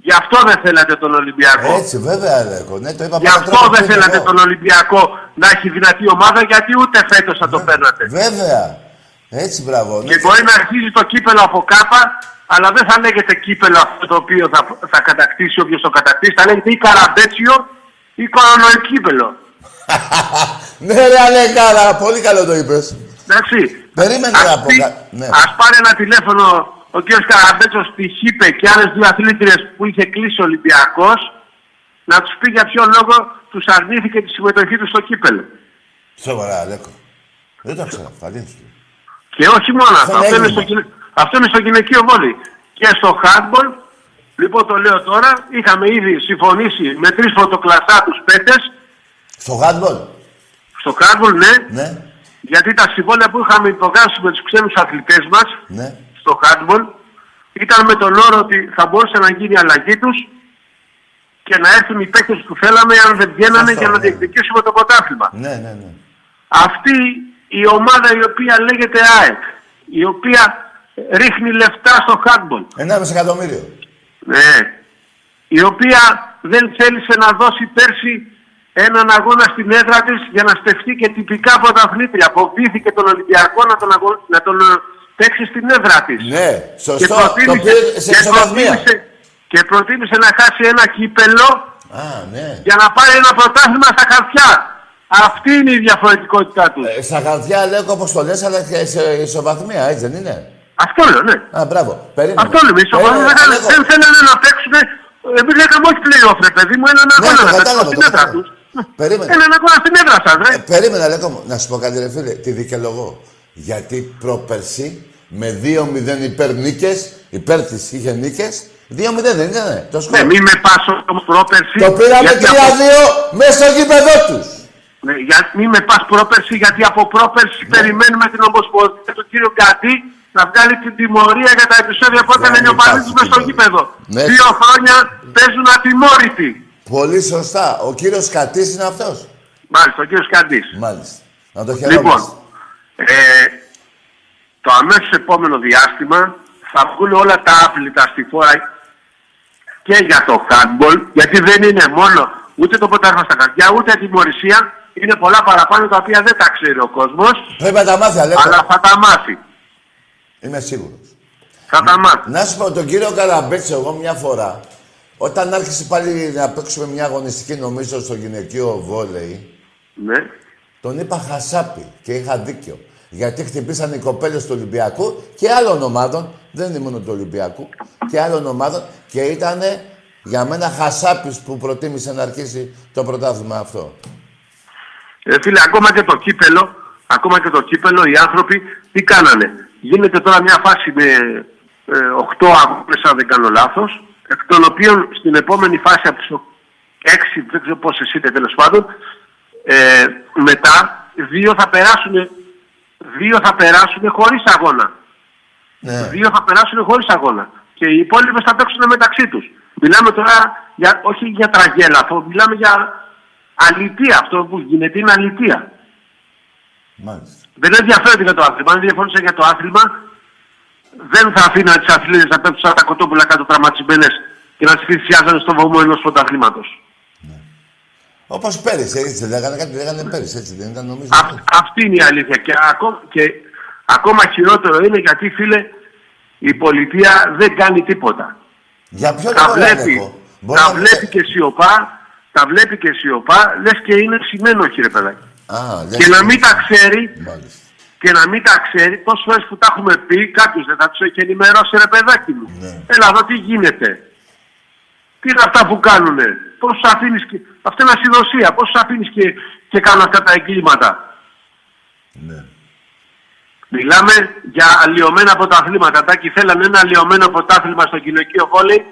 Speaker 2: Γι' αυτό δεν θέλατε τον Ολυμπιακό.
Speaker 1: Έτσι, βέβαια, Αλέκο. Ναι, το είπα
Speaker 2: Γι'
Speaker 1: με τον
Speaker 2: αυτό
Speaker 1: τρόπο
Speaker 2: δεν
Speaker 1: που
Speaker 2: θέλατε
Speaker 1: είναι
Speaker 2: τον Ολυμπιακό να έχει δυνατή ομάδα, γιατί ούτε φέτος θα το παίρνατε.
Speaker 1: εγώ. Βέβαια. Έτσι, μπράβο. Ναι.
Speaker 2: Και μπορεί να αρχίζει το κύπελο από κάπα, αλλά δεν θα λέγεται κύπελο αυτό το οποίο θα, θα κατακτήσει όποιος το κατακτήσει. Θα λέγεται ή καραμπέτσιο ή κορονοϊκύπελο.
Speaker 1: Ναι, ρε Αλέκαρα, πολύ καλό το είπες.
Speaker 2: Εντάξει.
Speaker 1: Περίμενε
Speaker 2: Ας
Speaker 1: να πω
Speaker 2: πει-
Speaker 1: κα- ναι.
Speaker 2: Ας πάρει ένα τηλέφωνο ο κ. Καραμπέτσος στη ΧΥΠΕ και άλλες δύο αθλήτριες που είχε κλείσει ο Ολυμπιακός να τους πει για ποιο λόγο τους αρνήθηκε τη συμμετοχή τους στο κύπελο.
Speaker 1: Σοβαρά, Αλέκο. Δεν το ξέρω, αλήθεια σου.
Speaker 2: Και όχι μόνο αυτό.
Speaker 1: Δεν
Speaker 2: Αυτό είναι,
Speaker 1: έγινε.
Speaker 2: στο, γυναι- αυτό είναι στο γυναικείο βόλι. Και στο handball, λοιπόν το λέω τώρα, είχαμε ήδη συμφωνήσει με τρεις φωτοκλαστάτους παίκτες
Speaker 1: Στο handball.
Speaker 2: στο handball, ναι,
Speaker 1: Ναι,
Speaker 2: γιατί τα συμβόλαια που είχαμε υπογράψει με τους ξένους αθλητές μας
Speaker 1: ναι.
Speaker 2: στο handball ήταν με τον όρο ότι θα μπορούσε να γίνει η αλλαγή τους και να έρθουν οι παίκτες που θέλαμε αν δεν βγαίνανε
Speaker 1: Αυτό,
Speaker 2: για να
Speaker 1: ναι.
Speaker 2: διεκδικήσουμε το πρωτάθλημα.
Speaker 1: Ναι, ναι, ναι.
Speaker 2: αυτή η ομάδα η οποία λέγεται ΑΕΚ, η οποία ρίχνει λεφτά στο handball,
Speaker 1: 1,5 εκατομμύριο.
Speaker 2: ναι, η οποία δεν θέλησε να δώσει πέρσι έναν αγώνα στην έδρα της για να στεφτεί και τυπικά πρωταθλήτρια. Φοβήθηκε τον Ολυμπιακό να τον, αγω... να τον ε, παίξει στην έδρα της.
Speaker 1: Ναι,
Speaker 2: Και
Speaker 1: σωστό. Το
Speaker 2: προτίμησε,
Speaker 1: πήρε σε
Speaker 2: και,
Speaker 1: ισοβαθμία.
Speaker 2: προτίμησε, και προτίμησε να χάσει ένα κύπελο
Speaker 1: Α, ναι.
Speaker 2: για να πάρει ένα πρωτάθλημα στα χαρτιά. Αυτή είναι η διαφορετικότητά του.
Speaker 1: Ε, στα χαρτιά λέω όπως το λες, αλλά και σε ισοβαθμία, έτσι δεν είναι;
Speaker 2: Αυτό λέω, ναι.
Speaker 1: Α, μπράβο. Περίμενε.
Speaker 2: Αυτό λέμε. Οι σοβαροί
Speaker 1: Περίμενε,
Speaker 2: δεν,
Speaker 1: Αλέκο.
Speaker 2: δεν θέλανε να παίξουν. Εμείς λέγαμε όχι play-off, ρε παιδί μου, έναν
Speaker 1: Ναι,
Speaker 2: αγώνα
Speaker 1: το
Speaker 2: να παίξουν
Speaker 1: κατάλαβα,
Speaker 2: στην
Speaker 1: το
Speaker 2: έδρα
Speaker 1: κατάλαβα.
Speaker 2: τους.
Speaker 1: Περίμενε.
Speaker 2: Έναν αγώνα στην έδρα σας, ρε.
Speaker 1: Ε, περίμενε, Αλέκο μου. Να σου πω κάτι, ρε φίλε. Τη δικαιολογώ. Γιατί πρόπερση με 2-0 υπέρ νίκες, υπέρ της είχε νίκες, 2-0 δεν ήταν, το
Speaker 2: Ναι,
Speaker 1: σκορ.
Speaker 2: μην με πάσω όμω πρόπερση.
Speaker 1: Το πήραμε
Speaker 2: γιατί
Speaker 1: 3-2
Speaker 2: από-
Speaker 1: μέσα στο γήπεδό τους.
Speaker 2: Ναι, για, μην με πας πρόπερση, γιατί από πρόπερση περιμένουμε την Ομοσπονδία του κύριου Γκαντή να βγάλει την τιμωρία για τα επεισόδια που έκανε ο Παλίτης μες στο γήπεδο.
Speaker 1: Ναι.
Speaker 2: Δύο χρόνια παίζουν ατιμόρυτοι.
Speaker 1: Πολύ σωστά. Ο κύριος Κατής είναι αυτός.
Speaker 2: Μάλιστα, ο κύριος Καντής.
Speaker 1: Μάλιστα. Να το
Speaker 2: Λοιπόν,
Speaker 1: χαιρόμαστε.
Speaker 2: ε, το αμέσως επόμενο διάστημα θα βγουν όλα τα άπλυτα στη φόρα και για το handball, γιατί δεν είναι μόνο ούτε το ποτάσμα στα καρδιά, ούτε η τιμωρησία. Είναι πολλά παραπάνω τα οποία δεν τα ξέρει ο κόσμος,
Speaker 1: Πρέπει να τα μάθει, Αλέκο.
Speaker 2: αλλά θα τα μάθει.
Speaker 1: Είμαι σίγουρος.
Speaker 2: Θα τα μάθει.
Speaker 1: Να σου πω, τον κύριο Καραμπέτσο, εγώ μια φορά, όταν άρχισε πάλι να παίξουμε μια αγωνιστική, νομίζω, στο γυναικείο βόλεϊ,
Speaker 2: Ναι.
Speaker 1: τον είπα χασάπι και είχα δίκιο. Γιατί χτυπήσαν οι κοπέλες του Ολυμπιακού και άλλων ομάδων, δεν είναι μόνο του Ολυμπιακού, και άλλων ομάδων και ήταν για μένα χασάπης που προτίμησε να αρχίσει το πρωτάθλημα αυτό.
Speaker 2: Ε, φίλε, ακόμα και το κύπελο, ακόμα και το κύπελο, οι άνθρωποι τι κάνανε; Γίνεται τώρα μια φάση με ε, 8 αγώνες, αν δεν κάνω λάθος, εκ των οποίων στην επόμενη φάση από τις 6, δεν ξέρω πόσες είναι τέλος πάντων, ε, μετά δύο θα περάσουν, δύο θα περάσουν χωρίς αγώνα.
Speaker 1: Ναι.
Speaker 2: Δύο θα περάσουν χωρίς αγώνα. Και οι υπόλοιπες θα παίξουν μεταξύ τους. Μιλάμε τώρα για, όχι για τραγέλαφο, μιλάμε για αλητία. Αυτό που γίνεται είναι αλητία.
Speaker 1: Μάλιστα.
Speaker 2: Δεν ενδιαφέρεται για το άθλημα. Αν ενδιαφέρονται για το άθλημα, δεν θα αφήνα τις αθλητέ να πέφτουν σαν τα κοτόπουλα κάτω τραυματισμένε και να τις θυσιάζανε στο βωμό ενός πρωταθλήματος.
Speaker 1: Όπως πέρυσι, έτσι δεν λέγανε κάτι, λέγανε πέρυσι, έτσι δεν ήταν νομίζω.
Speaker 2: Αυτή είναι η αλήθεια. Και, ακόμα, και ακόμα χειρότερο είναι γιατί, φίλε, η πολιτεία δεν κάνει τίποτα.
Speaker 1: Για ποιο
Speaker 2: Τα
Speaker 1: λόγο,
Speaker 2: βλέπει,
Speaker 1: Αλέκο. Μπορεί
Speaker 2: τα
Speaker 1: να-
Speaker 2: βλέπει και σιωπά, τα βλέπει και σιωπά, λες και είναι σημαίνοχη ρε παιδάκι.
Speaker 1: Α, λες
Speaker 2: Και να μην τα ξέρει,
Speaker 1: Μάλιστα.
Speaker 2: Και να μην τα ξέρει, τόσες φορές που τα έχουμε πει, κάποιος δεν θα τους έχει ενημερώσει, ρε παιδάκι μου.
Speaker 1: Ναι.
Speaker 2: Έλα εδώ τι γίνεται. Τι είναι αυτά που κάνουνε. Πώ του αφήνεις και. Αυτή είναι ασυδοσία. Πώ του αφήνεις και, και κάνουν αυτά τα εγκλήματα.
Speaker 1: Ναι.
Speaker 2: Μιλάμε για αλλοιωμένα πρωταθλήματα. Τάκη θέλανε ένα αλλοιωμένο πρωτάθλημα στο γυναικείο βόλεϊ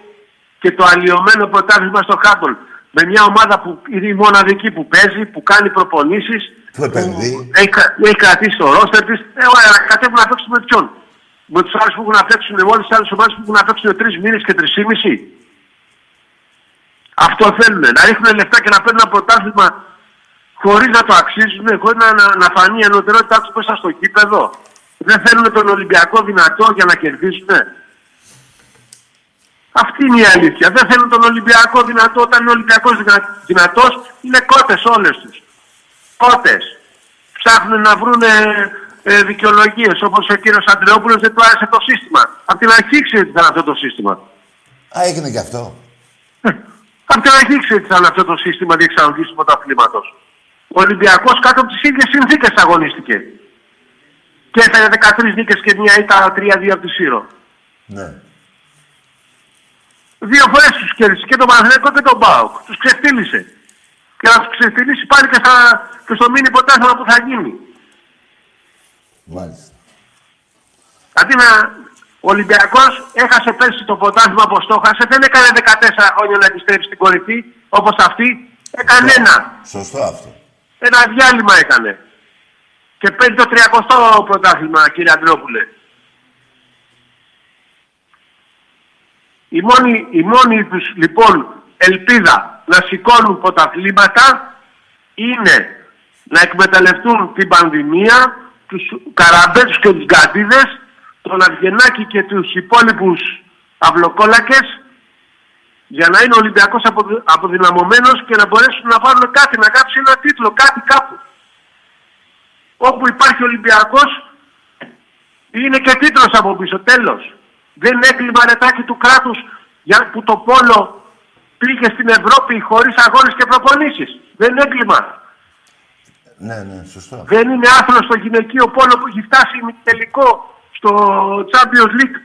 Speaker 2: και το αλλοιωμένο πρωτάθλημα στο χάντολ. Με μια ομάδα που είναι η μοναδική που παίζει, που κάνει προπονήσεις,
Speaker 1: Που επενδύει.
Speaker 2: έχει, κρα- έχει κρατήσει το ρόστερ της. Ε, ωραία, να κατέβουν να παίξουν με ποιον; Με τους άλλους που έχουν να παίξουν, με όλες τις άλλες ομάδες που έχουν να παίξουν τρεις μήνες και τρεις ή μισή. Αυτό θέλουν. Να ρίχνουν λεφτά και να παίρνουν ένα πρωτάθλημα χωρίς να το αξίζουν, χωρίς να, να, να φανεί η ενωτερότητά τους μέσα στο κήπεδο. Δεν θέλουν τον Ολυμπιακό δυνατό για να κερδίσουν. Αυτή είναι η αλήθεια. Δεν θέλουν τον Ολυμπιακό δυνατό. Όταν είναι ο Ολυμπιακός δυνα, δυνατός, είναι κότες όλες τους. Κότες. Ψάχνουν να βρουν ε, ε, δικαιολογίες, όπως ο κύριος Αντρεόπουλος δεν του άρεσε το σύστημα. Από την αρχή ξέρει τι ήταν αυτό το σύστημα.
Speaker 1: Α, έγινε και αυτό.
Speaker 2: Από την αρχή ξέρει τι ήταν αυτό το σύστημα διεξαγωγής του πρωταθλήματος. Ο Ολυμπιακός κάτω από τις ίδιες συνθήκες αγωνίστηκε. Και έφερε 13 νίκες και μία ήττα 3-2 από τη Σύρο.
Speaker 1: Ναι.
Speaker 2: Δύο φορές τους κέρδισε και τον Παναθηναϊκό και τον Μπάουκ. Τους ξεφτύλισε. Και να τους ξεφτύλισει πάλι και, στα, και στο μήνυ ποτάθλημα που θα γίνει.
Speaker 1: Μάλιστα.
Speaker 2: Αντί να... Ο Ολυμπιακός έχασε πέρσι το ποτάθλημα όπως το έχασε. Δεν έκανε 14 χρόνια να επιστρέψει στην κορυφή όπως αυτή. Έκανε ένα.
Speaker 1: Σωστό αυτό.
Speaker 2: Ένα διάλειμμα έκανε. Και παίρνει το 30ο πρωτάθλημα, κύριε Αντρόπουλε. Η μόνη, η μόνη τους λοιπόν ελπίδα να σηκώνουν πρωταθλήματα είναι να εκμεταλλευτούν την πανδημία, τους καραμπέτους και τους γκαντίδες, τον Αυγενάκη και τους υπόλοιπους αυλοκόλακες για να είναι ο Ολυμπιακός αποδυ- αποδυναμωμένος και να μπορέσουν να πάρουν κάτι, να κάψει ένα τίτλο, κάτι κάπου. Όπου υπάρχει Ολυμπιακός είναι και τίτλος από πίσω, τέλος. Δεν είναι έγκλημα ρετάκι του κράτους για που το πόλο πήγε στην Ευρώπη χωρίς αγώνες και προπονήσεις. Δεν είναι έγκλημα.
Speaker 1: Ναι, ναι, σωστό.
Speaker 2: Δεν είναι άθλος στο γυναικείο πόλο που έχει φτάσει τελικό στο Champions League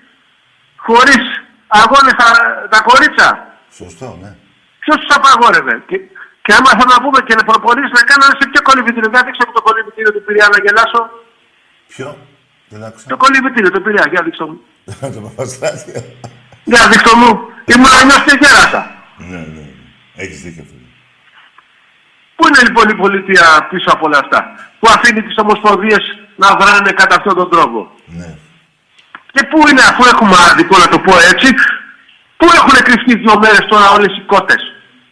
Speaker 2: χωρίς αγώνες τα, τα κορίτσα.
Speaker 1: Σωστό, ναι.
Speaker 2: Ποιος τους απαγόρευε; Και, και άμα θέλω να πούμε και να προπονήσεις να κάνανε σε ποιο κολυμπητήριο. Δεν δείξω το κολυμπητήριο του Πειραιά να γελάσω.
Speaker 1: Ποιο; Δεν άκουσα.
Speaker 2: Το κολυμπητήριο του Πειραιά, για δείξω μου.
Speaker 1: το Παπαστράτιο.
Speaker 2: Για δείξω μου. Ήμουν ανιός και γέρασα.
Speaker 1: Ναι, ναι. Έχεις δίκιο, φίλε.
Speaker 2: Πού είναι λοιπόν η πολιτεία πίσω από όλα αυτά; Που αφήνει τις ομοσπονδίες να βράνε κατά αυτόν τον τρόπο;
Speaker 1: Ναι.
Speaker 2: Και πού είναι αφού έχουμε άδικο να το πω έτσι, πού έχουν κρυφτεί δύο μέρες τώρα όλες οι κότες;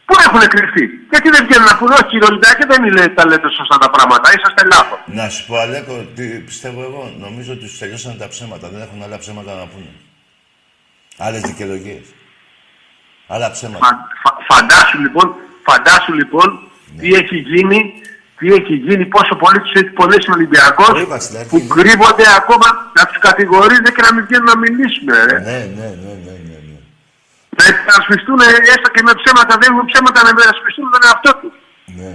Speaker 2: Πού έχουν κρυφτεί; Γιατί δεν βγαίνουν να πούνε, όχι κύριε Ολυμπιακή δεν είναι, τα λέτε σωστά τα πράγματα, είσαστε λάθος.
Speaker 1: Να σου πω, Αλέκο, τι πιστεύω εγώ. Νομίζω ότι τους τελειώσαν τα ψέματα. Δεν έχουν άλλα ψέματα να πούνε. Άλλες δικαιολογίες. Άλλα ψέματα.
Speaker 2: Φα, φα, φαντάσου λοιπόν, φαντάσου λοιπόν
Speaker 1: Ναι.
Speaker 2: τι έχει γίνει, τι έχει γίνει, πόσο πολύ τους έχει πονέσει ο Ολυμπιακός
Speaker 1: Το είπα στην αρχή,
Speaker 2: που
Speaker 1: ναι.
Speaker 2: κρύβονται ακόμα να τους κατηγορίζουν και να μην βγαίνουν να μιλήσουν. Ρε.
Speaker 1: Ναι, ναι, ναι, ναι, ναι. ναι.
Speaker 2: Να υπερασπιστούν έστω και με ψέματα, δεν έχουν ψέματα να υπερασπιστούν τον εαυτό τους.
Speaker 1: ναι.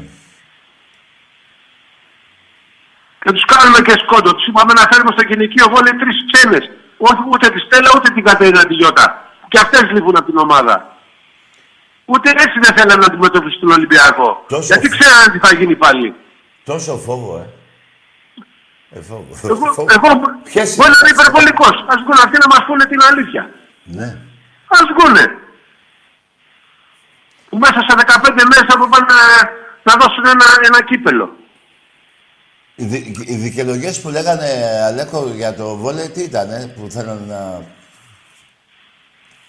Speaker 2: Και τους κάνουμε και σκόντο. Τους είπαμε να φέρουμε στο κυνηγείο βόλε τρεις ξένες. Όχι ούτε τη Στέλλα ούτε την Κατερίνα τη Γιώτα. Και αυτές λείπουν από την ομάδα. Ούτε έτσι δεν θέλανε να αντιμετωπίσουν τον Ολυμπιακό.
Speaker 1: Τόσο.
Speaker 2: Γιατί ξέρανε τι θα γίνει πάλι.
Speaker 1: Τόσο φόβο, ε. Ε, φόβο.
Speaker 2: Εγώ,
Speaker 1: Φόβο.
Speaker 2: εγώ
Speaker 1: Ποιες
Speaker 2: μπορεί να
Speaker 1: είναι
Speaker 2: είναι υπερβολικός. Α βγουν αυτοί να μας πούνε την αλήθεια.
Speaker 1: Ναι.
Speaker 2: Α βγουνε. Που μέσα σε 15 μέρες θα πάνε να, να δώσουν ένα, ένα κύπελο.
Speaker 1: Οι, δι- οι δικαιολογίες που λέγανε Αλέκο για το βόλεϊ τι ήταν, ε, που θέλανε να.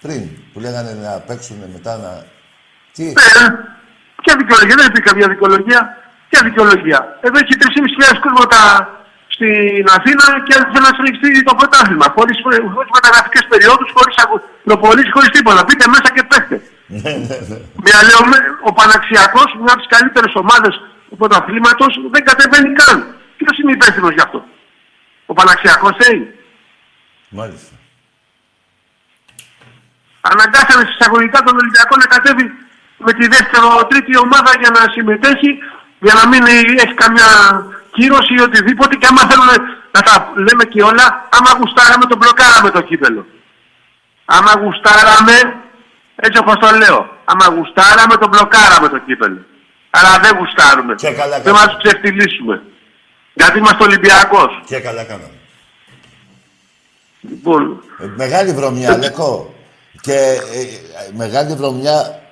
Speaker 1: πριν, που λέγανε να παίξουν μετά να. Τι;
Speaker 2: Ναι, ποια δικαιολογία, δεν υπήρχε καμία δικαιολογία. Ποια δικαιολογία. Εδώ έχει 3.500 κόσμο τα- στην Αθήνα και θέλει να συνεχιστεί το πρωτάθλημα. Χωρίς μεταγραφικές περιόδους, χωρίς προπολίσει, χωρίς τίποτα. Μπείτε μέσα και παίχτε.
Speaker 1: Ναι, ναι, ναι.
Speaker 2: Μια λέω, ο Παναξιακός, μια από τις καλύτερες ομάδες του πρωταθλήματος, δεν κατεβαίνει καν. Ποιο είναι υπεύθυνος γι' αυτό. Ο Παναξιακός θέλει.
Speaker 1: Μάλιστα.
Speaker 2: Αναγκάσαμε εισαγωγικά τον Ολυμπιακό να κατέβει με τη δεύτερη τρίτη ομάδα για να συμμετέχει, για να μην έχει καμιά κύρωση ή οτιδήποτε. Και άμα θέλουμε να τα λέμε και όλα, άμα γουστάραμε τον μπλοκάραμε το κύπελο. Άμα γουστάραμε, έτσι όπως το λέω, άμα γουστάραμε τον μπλοκάραμε το κύπελο. Αλλά δεν γουστάρουμε.
Speaker 1: Και καλά
Speaker 2: δεν
Speaker 1: κάναμε.
Speaker 2: μας ξεφτυλίσουμε. Γιατί είμαστε Ολυμπιακός.
Speaker 1: Και καλά κάναμε.
Speaker 2: Λοιπόν,
Speaker 1: Ε, Μεγάλη βρωμιά, Αλέκο. Και ε, ε, μεγάλη βρωμιά, ε,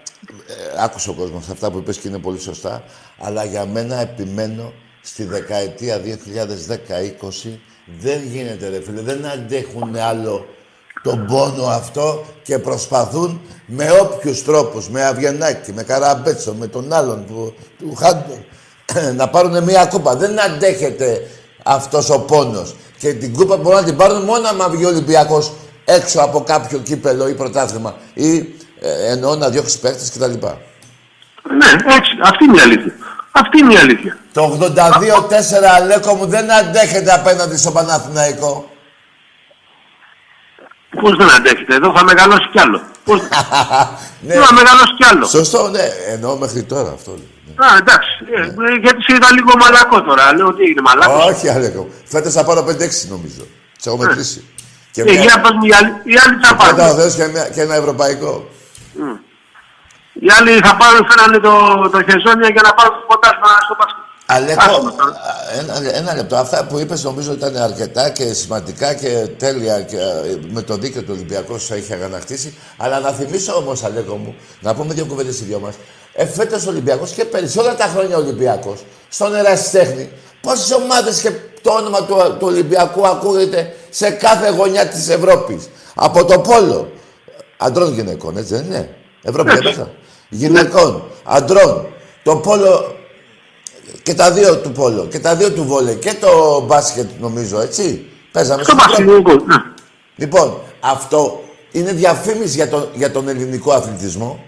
Speaker 1: άκουσε ο κόσμος αυτά που είπες και είναι πολύ σωστά, αλλά για μένα επιμένω στη δεκαετία 2010-20 δεν γίνεται ρε φίλε, δεν αντέχουν άλλο τον πόνο αυτό και προσπαθούν με όποιους τρόπους, με Αβιανάκη, με Καραμπέτσο, με τον άλλον που, του Χάντορ, να πάρουν μια κούπα. Δεν αντέχεται αυτός ο πόνος. Και την κούπα μπορούν να την πάρουν μόνο άμα βγει ο Ολυμπιακός έξω από κάποιο κύπελο ή πρωτάθλημα ή ε, εννοώ να διώξει παίκτες κτλ.
Speaker 2: ναι, έτσι. Αυτή είναι η αλήθεια. Αυτή είναι η αλήθεια.
Speaker 1: Το 82-4 Αλέκο μου δεν αντέχεται απέναντι στο Παναθηναϊκό.
Speaker 2: Πώς δεν αντέχετε, εδώ θα μεγαλώσει κι άλλο. Πώς...
Speaker 1: ναι.
Speaker 2: θα μεγαλώσει κι άλλο.
Speaker 1: Σωστό, ναι. Εννοώ μέχρι τώρα αυτό. ναι.
Speaker 2: Α, εντάξει. Ε, ε, γιατί σε είδα λίγο μαλακό τώρα. Λέω ότι έγινε μαλακός.
Speaker 1: Όχι, Αλέκο. Φέτος θα πάρω 5-6 νομίζω. Τι έχω μετρήσει. Και
Speaker 2: Ε, για πες μου, οι άλλοι, οι άλλοι θα
Speaker 1: Πρώτα
Speaker 2: πάρουν.
Speaker 1: δες και, μια- και ένα ευρωπαϊκό.
Speaker 2: Οι άλλοι θα πάρουν, φέρανε το, το χεζόνια για να πάρουν το ποτάσμα στο μπάσκετ.
Speaker 1: Αλέκο,
Speaker 2: Άσχημα τώρα.
Speaker 1: ένα, ένα λεπτό. Αυτά που είπες νομίζω ήταν αρκετά και σημαντικά και τέλεια και ε, με το δίκαιο του Ολυμπιακού σου έχει αγανακτήσει. Αλλά να θυμίσω όμως, Αλέκο μου, να πούμε δύο κουβέντες οι δυο μας. Ε, φέτος ο Ολυμπιακός και πέρυσι, όλα τα χρόνια ο Ολυμπιακός, στον ερασιτέχνη, πόσες ομάδες και το όνομα του, του Ολυμπιακού ακούγεται σε κάθε γωνιά της Ευρώπης. Από το πόλο. Αντρών γυναικών, έτσι δεν είναι; Ευρώπη δεν μέσα. Γυναικών, αντρών. Το πόλο και τα δύο του πόλο και τα δύο του βόλε και το μπάσκετ νομίζω, έτσι. Παίζαμε
Speaker 2: Στο
Speaker 1: στην Ευρώπη.
Speaker 2: μπάσκετ. ναι.
Speaker 1: Λοιπόν, αυτό είναι διαφήμιση για τον, για τον ελληνικό αθλητισμό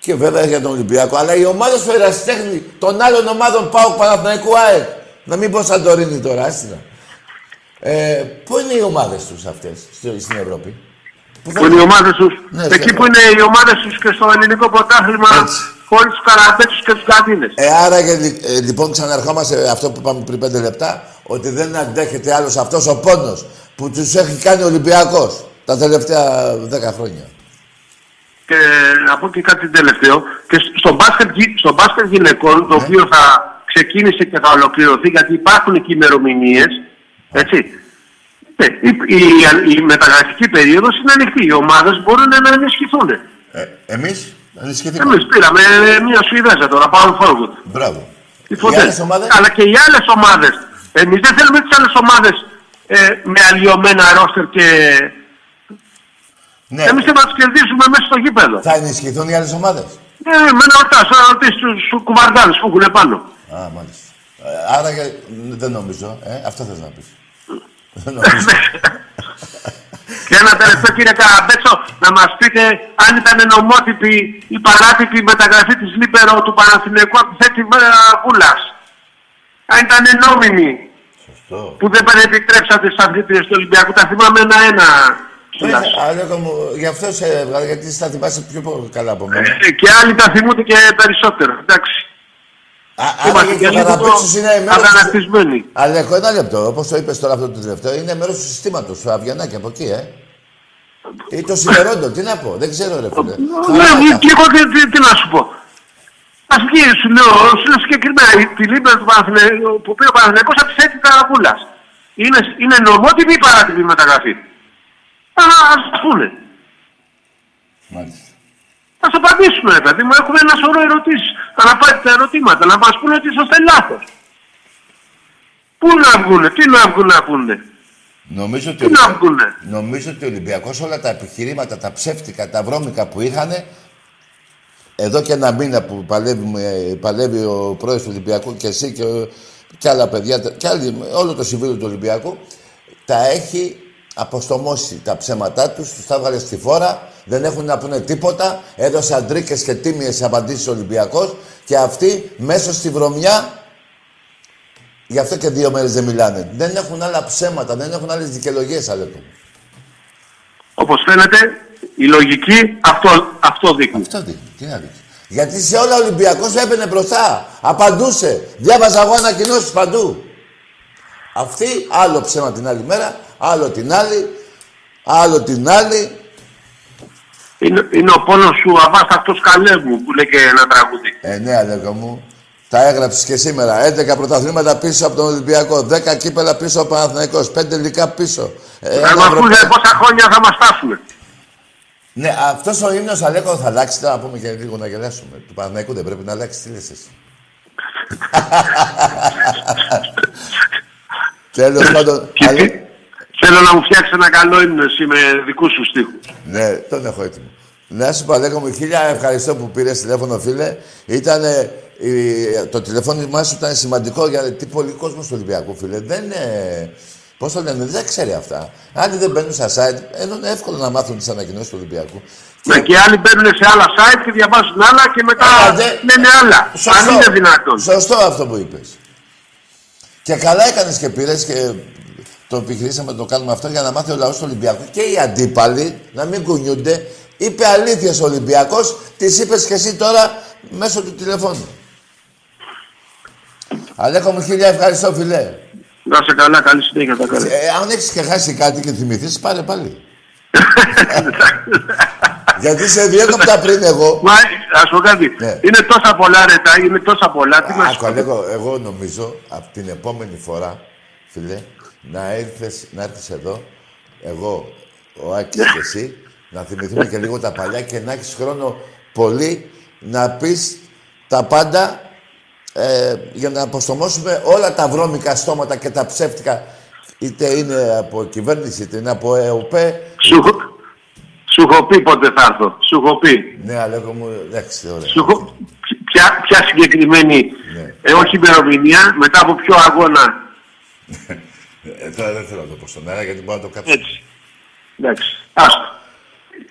Speaker 1: και βέβαια για τον Ολυμπιακό. Αλλά οι ομάδε του ερασιτέχνη των άλλων ομάδων πάω Παναθηναϊκού ΑΕΚ. Να μην πω Σαντορίνη τώρα, άστινα. Ε, πού είναι οι ομάδες τους αυτές στην Ευρώπη; Πού
Speaker 2: Που είναι οι ομάδες τους.
Speaker 1: Ναι,
Speaker 2: εκεί
Speaker 1: σε-
Speaker 2: που είναι οι ομάδες τους και στο ελληνικό πρωτάθλημα
Speaker 1: Έτσι.
Speaker 2: χωρίς τους καραμπέτσου και τους καντίνε.
Speaker 1: Ε, άρα και, λι- ε, λοιπόν ξαναρχόμαστε σε αυτό που είπαμε πριν πέντε λεπτά, ότι δεν αντέχεται άλλος αυτός ο πόνος που τους έχει κάνει ο Ολυμπιακός τα τελευταία δέκα χρόνια.
Speaker 2: Και να πω και κάτι τελευταίο. Και στο μπάσκετ, γυ- στο μπάσκετ γυναικών, το
Speaker 1: Ναι.
Speaker 2: οποίο θα ξεκίνησε και θα ολοκληρωθεί, γιατί υπάρχουν και ημερομηνίες. Έτσι. Ναι, η, η, η μεταγραφική περίοδος είναι ανοιχτή. Οι ομάδες μπορούν να ενισχυθούν.
Speaker 1: Ε, εμείς ενισχυθήκαμε.
Speaker 2: Εμείς πήραμε ε, μια Σουηδέζα τώρα, Πάουν Φόργουτ.
Speaker 1: Μπράβο.
Speaker 2: Οι
Speaker 1: Οι άλλες ομάδες,
Speaker 2: Αλλά και οι άλλες ομάδες. Εμείς δεν θέλουμε τις άλλες ομάδες ε, με αλλοιωμένα ρόστερ και...
Speaker 1: Ναι.
Speaker 2: Εμείς θέλουμε να τους κερδίσουμε μέσα στο γήπεδο.
Speaker 1: Θα ενισχυθούν οι άλλες ομάδες;
Speaker 2: Ναι, με να ρωτάς, να ρωτήσεις τους κουβαρδάδες που έχουν πάνω.
Speaker 1: Α, μάλιστα. Ε, Άρα για- δεν νομίζω. Ε, αυτό θες να πεις. Δεν νομίζω.
Speaker 2: Και ένα τελευταίο κύριε Καραμπέτσο, να μας πείτε αν ήταν νομότυπη η παράτυπη μεταγραφή της Λίπερο του Παναθηναϊκού από τη θέση Βούλας. Αν ήταν νόμιμη
Speaker 1: Σωστό.
Speaker 2: που δεν δεν επιτρέψατε στις αθλήτριες του Ολυμπιακού. Τα θυμάμαι ένα-ένα. κιόλας.
Speaker 1: Ε, Αλέκο μου, γι' αυτό σε έβγαλα, γιατί θα θυμάσαι πιο πολύ καλά από μένα.
Speaker 2: Ε, Και άλλοι τα θυμούνται και περισσότερο. Εντάξει.
Speaker 1: Α, Άρα
Speaker 2: Είμαστε
Speaker 1: και ο
Speaker 2: και λίγο
Speaker 1: Καραπέτσος είναι μέρος του...
Speaker 2: αγανακτισμένοι.
Speaker 1: Αλέκο, ένα λεπτό. Όπως το είπες τώρα αυτό το τελευταίο, είναι μέρος του συστήματος του Αβγιανάκη από εκεί, ε. Ή το συμμερόντο, τι να πω, δεν ξέρω ρε φίλε.
Speaker 2: Ναι,
Speaker 1: Χαρά,
Speaker 2: και εγώ τι, τι, τι να σου πω. Α βγει, σου λέω, σου λέω συγκεκριμένα, η- τη Λίμπερ του Παναθηναϊκού, που πήρε ο Παναθηναϊκός από της Σέτη Καραπούλας. Είναι, είναι νομότυπη ή παράτυπη μεταγραφή; Α, ας πούνε.
Speaker 1: Μάλιστα.
Speaker 2: Θα σας απαντήσουμε, ρε παιδί μου. Έχουμε ένα σωρό ερωτήσεις. Αναπάντητα ερωτήματα. Να μας πούνε ότι είσαστε λάθος. Πού να βγουνε, τι να βγουν να πούνε.
Speaker 1: Νομίζω ότι,
Speaker 2: Τι να βγουνε.
Speaker 1: νομίζω ότι ο Ολυμπιακός όλα τα επιχειρήματα, τα ψεύτικα, τα βρώμικα που είχαν, εδώ και ένα μήνα που παλεύει, με- παλεύει ο πρόεδρος του Ολυμπιακού και εσύ και, ο- και άλλα παιδιά, και άλλοι, όλο το συμβούλιο του Ολυμπιακού, τα έχει αποστομώσει τα ψέματά τους, τους τα έβγαλε στη φόρα, δεν έχουν να πούνε τίποτα, έδωσε αντρίκες και τίμιες απαντήσεις ο Ολυμπιακός και αυτοί μέσα στη βρωμιά Γι' αυτό και δύο μέρες δεν μιλάνε. Δεν έχουν άλλα ψέματα, δεν έχουν άλλες δικαιολογίες, Αλέκο.
Speaker 2: Όπως φαίνεται, η λογική αυτό, αυτό δείχνει.
Speaker 1: Αυτό δείχνει. Τι να δείχνει. Γιατί σε όλα ο Ολυμπιακός έπαινε μπροστά. Απαντούσε. Διάβαζα εγώ ανακοινώσεις παντού. Αυτή άλλο ψέμα την άλλη μέρα, άλλο την άλλη, άλλο την άλλη.
Speaker 2: Είναι, είναι ο πόνος σου αβάσταχτο καλέμου που λέει και ένα τραγούδι.
Speaker 1: Ε, ναι, Αλέκο μου. Τα έγραψες και σήμερα. 11 πρωταθλήματα πίσω από τον Ολυμπιακό. 10 κύπελα πίσω από τον Παναθηναϊκός. 5 λικά πίσω. Ε, ένα
Speaker 2: Θα μας πούνε
Speaker 1: Ευρωπαϊκό-
Speaker 2: πόσα χρόνια θα μας φτάσουμε.
Speaker 1: Ναι, αυτός ο ύμνος Αλέκο θα αλλάξει. Τώρα να πούμε και λίγο να γελάσουμε. Του Παναθηναϊκού δεν πρέπει να αλλάξει. Τι λες εσύ. Τέλος πάντων.
Speaker 2: Και
Speaker 1: Αλέ...
Speaker 2: τι- Θέλω να μου φτιάξει ένα καλό ύμνο εσύ με δικούς σου στίχους.
Speaker 1: Ναι, τον έχω έτοιμο. Να σου πω, Αλέκο μου, χίλια ευχαριστώ που πήρες τηλέφωνο, φίλε. Ήτανε, η- το τηλεφώνημά σου ήταν σημαντικό γιατί πολύ κόσμος του Ολυμπιακού, φίλε. Δεν είναι. Πώς το λένε, δεν ξέρει αυτά. Άλλοι δεν μπαίνουν στα site, ενώ είναι εύκολο να μάθουν τις ανακοινώσεις του Ολυμπιακού.
Speaker 2: Ναι, και άλλοι μπαίνουν σε άλλα site και διαβάζουν άλλα και μετά
Speaker 1: Α, δε-
Speaker 2: λένε άλλα.
Speaker 1: Σωστό.
Speaker 2: Αν είναι δυνατόν.
Speaker 1: Σωστό αυτό που είπες. Και καλά έκανες και πήρες και το επιχειρήσαμε να το κάνουμε αυτό για να μάθει ο λαός του Ολυμπιακού και οι αντίπαλοι να μην κουνιούνται. Είπε αλήθειες ο Ολυμπιακός, τις είπες και εσύ τώρα μέσω του τηλεφώνου. Αλέκο μου χίλια ευχαριστώ φιλέ.
Speaker 2: Να σε καλά, καλή συνέχεια τα καλά.
Speaker 1: Ε, αν έχεις και χάσει κάτι και θυμηθείς, πάρε πάλι. Γιατί σε διέκοπτα πριν εγώ.
Speaker 2: Μα ας πω κάτι.
Speaker 1: Ναι.
Speaker 2: Είναι τόσα πολλά ρετά, είναι τόσα πολλά. Τι να σου
Speaker 1: Άκου,
Speaker 2: πω.
Speaker 1: Αλέκο, εγώ νομίζω από την επόμενη φορά, φίλε, να έρθεις, να έρθεις εδώ, εγώ, ο Άκης και εσύ, να θυμηθούμε και λίγο τα παλιά και να έχεις χρόνο πολύ να πεις τα πάντα ε, για να αποστομώσουμε όλα τα βρώμικα στόματα και τα ψεύτικα είτε είναι από κυβέρνηση, είτε είναι από ΕΟΠΕ.
Speaker 2: Σου, έχω- σου έχω πει πότε θα έρθω. Σου έχω πει.
Speaker 1: Ναι, Αλέκο μου, εντάξει, ωραία.
Speaker 2: Σου έχω... Ποια, ποια συγκεκριμένη,
Speaker 1: Ναι.
Speaker 2: ε, όχι ημερομηνία, μετά από ποιο αγώνα.
Speaker 1: Ε, τώρα δεν θέλω να το πω στον αέρα γιατί μπορώ να το κάψω.
Speaker 2: Έτσι. Εντάξει. Άστο.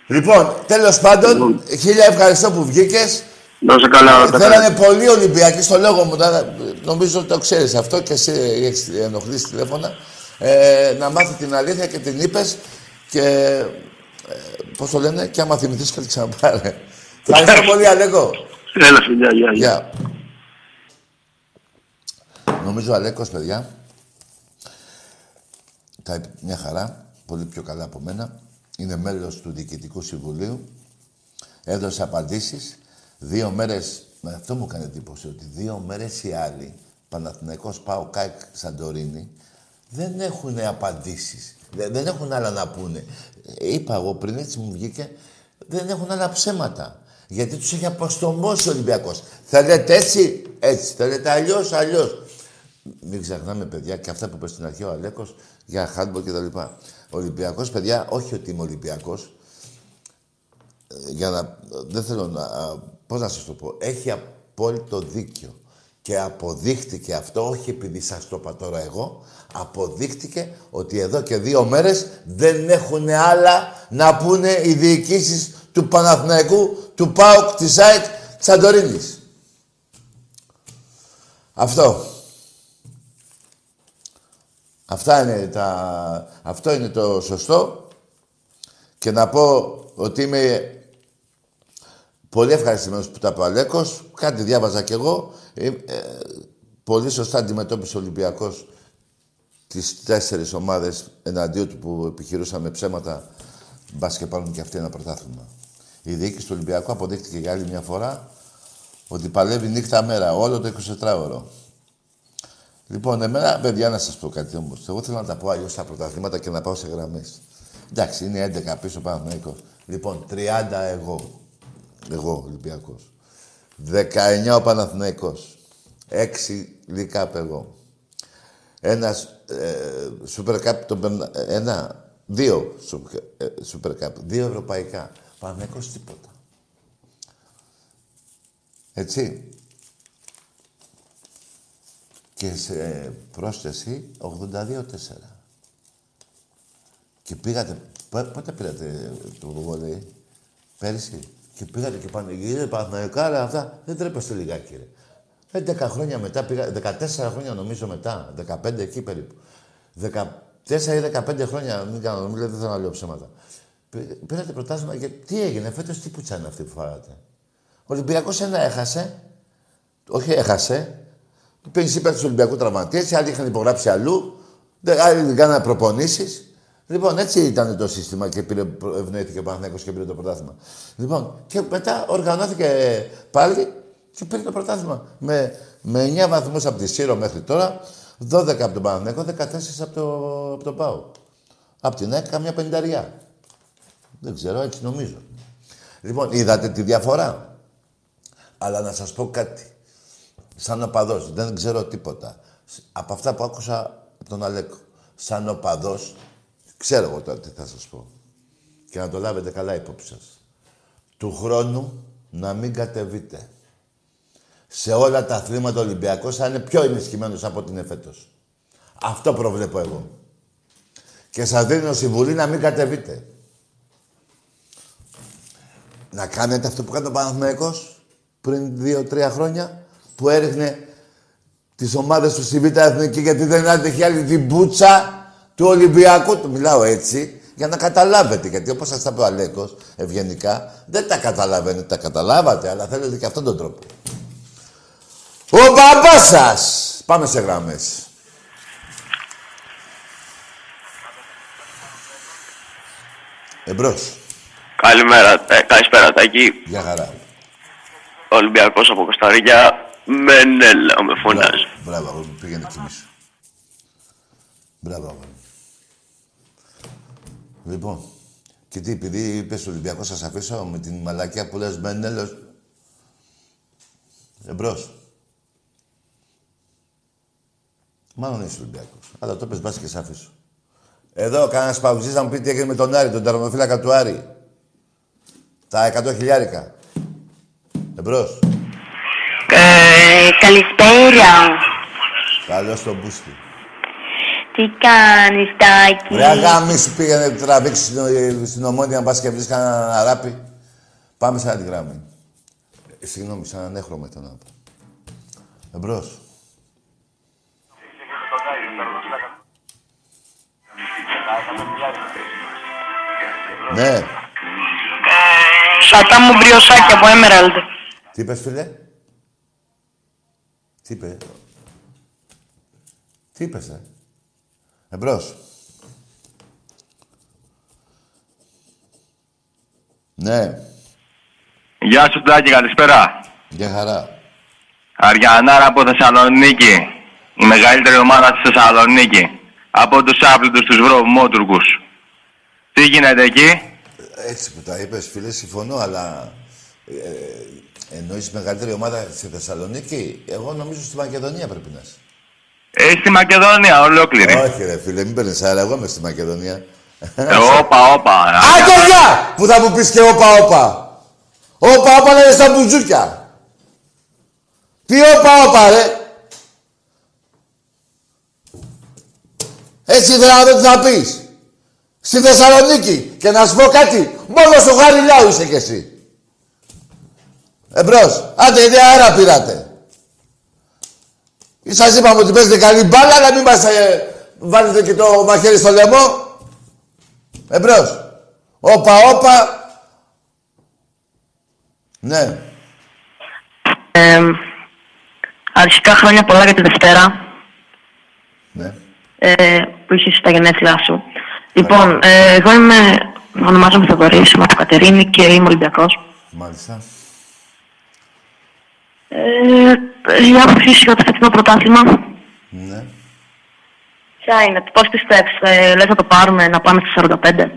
Speaker 1: Λοιπόν, τέλος πάντων, χίλια ευχαριστώ που βγήκες.
Speaker 2: Να σε καλά. τα καλά.
Speaker 1: Θέλανε πολύ Ολυμπιακοί στο λόγο μου. τώρα, Νομίζω ότι το ξέρεις αυτό και εσύ έχεις ενοχλήσει τηλέφωνα. Ε, να μάθεις την αλήθεια και την είπες και ε, πώς το λένε και άμα θυμηθείς και το ξαναπάρε. Ευχαριστώ πολύ Αλέκο.
Speaker 2: Έλα, φιλιά, γεια, γεια.
Speaker 1: Γεια. Νομίζω ο Αλέκος, παιδιά, τα είπε μια χαρά, πολύ πιο καλά από μένα. Είναι μέλος του Διοικητικού Συμβουλίου. Έδωσε απαντήσεις. Δύο μέρες, με αυτό μου έκανε εντύπωση, ότι δύο μέρες οι άλλοι, Παναθηναϊκός, ΠΑΟΚ, ΑΕΚ, Σαντορίνη, δεν έχουν απαντήσεις. Δεν, δεν έχουν άλλα να πούνε. Ε, Είπα εγώ πριν, έτσι μου βγήκε, δεν έχουν άλλα ψέματα. Γιατί τους έχει αποστομώσει ο Ολυμπιακός. Θέλετε έτσι, έτσι. Θέλετε αλλιώς, αλλιώς. μην ξεχνάμε, παιδιά, και αυτά που είπες στην αρχή ο Αλέκος για χάντμπο και τα λοιπά. Ολυμπιακός, παιδιά, όχι ότι είμαι Ολυμπιακός. Για να. Δεν θέλω να. Πώς να σας το πω. Έχει απόλυτο δίκιο. Και αποδείχτηκε αυτό, όχι επειδή σας το είπα τώρα εγώ, αποδείχτηκε ότι εδώ και δύο μέρες δεν έχουν άλλα να πούνε οι διοικήσεις του Παναθηναϊκού, του ΠΑΟΚ, της ΑΕΚ, της Αντορίνης. Αυτό. Αυτά είναι τα... Αυτό είναι το σωστό. Και να πω ότι είμαι πολύ ευχαριστημένος που τα είπε ο Αλέκος. Κάτι διάβαζα κι εγώ. Ε, ε, πολύ σωστά αντιμετώπισε ο Ολυμπιακός τις τέσσερις ομάδες εναντίον του που επιχειρούσαν με ψέματα μπα και πάρουν και αυτοί ένα πρωτάθλημα. Η διοίκηση του Ολυμπιακού αποδείχτηκε για άλλη μια φορά ότι παλεύει νύχτα μέρα, όλο το 24ωρο. Λοιπόν, εμένα, παιδιά, να σας πω κάτι όμως. Εγώ θέλω να τα πω αλλιώς στα πρωταθλήματα και να πάω σε γραμμές. Εντάξει, είναι 11 πίσω πάνω Λοιπόν, 30 εγώ. Εγώ, Ολυμπιακός. 19 ο Παναθηναϊκός. 6 Λικάπ εγώ. Ένας ε, Super Cup, τον, ένα, δύο ε, Super Cup, δύο ευρωπαϊκά. Παναθηναϊκός τίποτα. Έτσι. Και σε πρόσθεση 82-4. Και πήγατε, πότε πήρατε το βολέι, πέρυσι; Και πήγατε και πάνε, γύρω Παναθηναϊκά, αλλά αυτά δεν τρέπεστε λιγάκι, ρε. 11 χρόνια μετά, πήγα, 14 χρόνια νομίζω μετά, 15 εκεί περίπου. 14 ή 15 χρόνια, μην κάνω, μην λέτε, δεν θέλω να λέω ψέματα. Πήρατε προτάσμα και τι έγινε, φέτος τι πουτσα είναι αυτή που φάγατε; Ο Ολυμπιακός ένα έχασε, όχι έχασε, πήγες υπέρ τους Ολυμπιακού τραυματίες, άλλοι είχαν υπογράψει αλλού, άλλοι δεν κάνανε προπονήσεις. Λοιπόν, έτσι ήταν το σύστημα και πήρε, ευνοήθηκε ο Παναθηναϊκός και πήρε το πρωτάθλημα. Λοιπόν, και μετά οργανώθηκε πάλι και πήρε το πρωτάθλημα. Με, με 9 βαθμούς από τη Σύρο μέχρι τώρα, 12 από τον Παναθηναϊκό, 14 από, το, από τον Πάο. Από την ΑΕΚ καμιά πενταριά. Δεν ξέρω, έτσι νομίζω. Λοιπόν, είδατε τη διαφορά. Αλλά να σας πω κάτι. Σαν οπαδός, δεν ξέρω τίποτα. Από αυτά που άκουσα από τον Αλέκο. Σαν οπαδός, Ξέρω εγώ τώρα τι θα σας πω. Και να το λάβετε καλά υπόψη σας. Του χρόνου να μην κατεβείτε. Σε όλα τα αθλήματα Ολυμπιακός θα είναι πιο ενισχυμένος από την εφέτος. Αυτό προβλέπω εγώ. Και σας δίνω συμβουλή να μην κατεβείτε. Να κάνετε αυτό που κάνει ο Παναθηναϊκός πριν δύο-τρία χρόνια που έριχνε τις ομάδες του στη Β' Εθνική γιατί δεν άντεχε άλλη την μπούτσα του Ολυμπιακού, του μιλάω έτσι, για να καταλάβετε. Γιατί όπως σας τα πει ο Αλέκος, ευγενικά, δεν τα καταλαβαίνετε, τα καταλάβατε, αλλά θέλετε και αυτόν τον τρόπο. Ο μπαμπάς σας! Πάμε σε γραμμές. Εμπρός.
Speaker 3: Καλημέρα, ε, καλησπέρα Τάκη.
Speaker 1: Γεια χαρά.
Speaker 3: Ολυμπιακός από Κωνσταντίνια, Μενέλα με φωνάζει.
Speaker 1: Μπράβο, μπράβο πήγαινε κοιμήσου. Μπράβο, Λοιπόν, και τι, επειδή είπες στο Ολυμπιακός, σας αφήσω με την μαλακιά που λες Μενέλο. Εμπρός. Μάλλον είσαι Ολυμπιακός. Αλλά το πες μπας και σ' αφήσω. Εδώ κανένας παγκοσμί να μου πει τι έγινε με τον Άρη, τον τερματοφύλακα του Άρη. Τα 100 χιλιάρικα. Εμπρός.
Speaker 4: Ε, καλησπέρα.
Speaker 1: Καλώ τον Μπούστη.
Speaker 4: Τι κάνεις, Τάκη;
Speaker 1: Ρε αγάμι σου πήγαινε να τραβήξεις στην, στην ομόνια να πας και βρεις κανένα αράπη. Πάμε σε άλλη γράμμη. Ε, συγγνώμη, σαν ανέχρωμα ήταν να πω. Εμπρός. Ναι.
Speaker 4: Σατά μου μπριοσάκι από Emerald.
Speaker 1: Τι είπες, φίλε; Τι είπε; Τι είπες, ε; Εμπρός. Ναι.
Speaker 3: Γεια σου Τάκη, καλησπέρα.
Speaker 1: Γεια χαρά.
Speaker 3: Αριανάρα από Θεσσαλονίκη. Η μεγαλύτερη ομάδα στη Θεσσαλονίκη. Από τους άπλητους τους βρωμότουρκους. Τι γίνεται εκεί;
Speaker 1: Έτσι που τα είπες, φίλε, συμφωνώ, αλλά ε, εννοείς μεγαλύτερη ομάδα στη Θεσσαλονίκη; Εγώ νομίζω στη Μακεδονία πρέπει να είσαι.
Speaker 3: Ε, στη Μακεδονία, ολόκληρη.
Speaker 1: Όχι ρε φίλε, μην παίρνεις αέρα, εγώ είμαι στη Μακεδονία.
Speaker 3: Ε, Όπα, όπα.
Speaker 1: Άντε γεια! Που θα μου πεις και όπα όπα; Όπα όπα λένε στα μπουζούκια. Τι όπα όπα ρε; Έτσι δεν θα δω τι θα πεις; Στη Θεσσαλονίκη. Και να σου πω κάτι. Μόνο στο Γαριλάου είσαι κι εσύ. Εμπρός. Άντε, γιατί αέρα πήρατε. Ή σας είπαμε ότι παίζετε καλή μπάλα, αλλά μην μας ε, βάλετε και το μαχαίρι στο λαιμό. Εμπρός. Όπα, όπα. Ναι.
Speaker 4: Ε, αρχικά χρόνια πολλά για τη Δευτέρα
Speaker 1: Ναι.
Speaker 4: ε, που είσαι στα γενέθλιά σου. Λοιπόν, ε, εγώ είμαι, ονομάζομαι Θεοδωρής, είμαι από Κατερίνη και είμαι Ολυμπιακός.
Speaker 1: Μάλιστα.
Speaker 4: Ε, η άποψή σου για το φετινό πρωτάθλημα.
Speaker 1: Ναι.
Speaker 4: Ποια είναι, πώς πιστεύεις, ε, λες να το πάρουμε, να πάμε στις 45.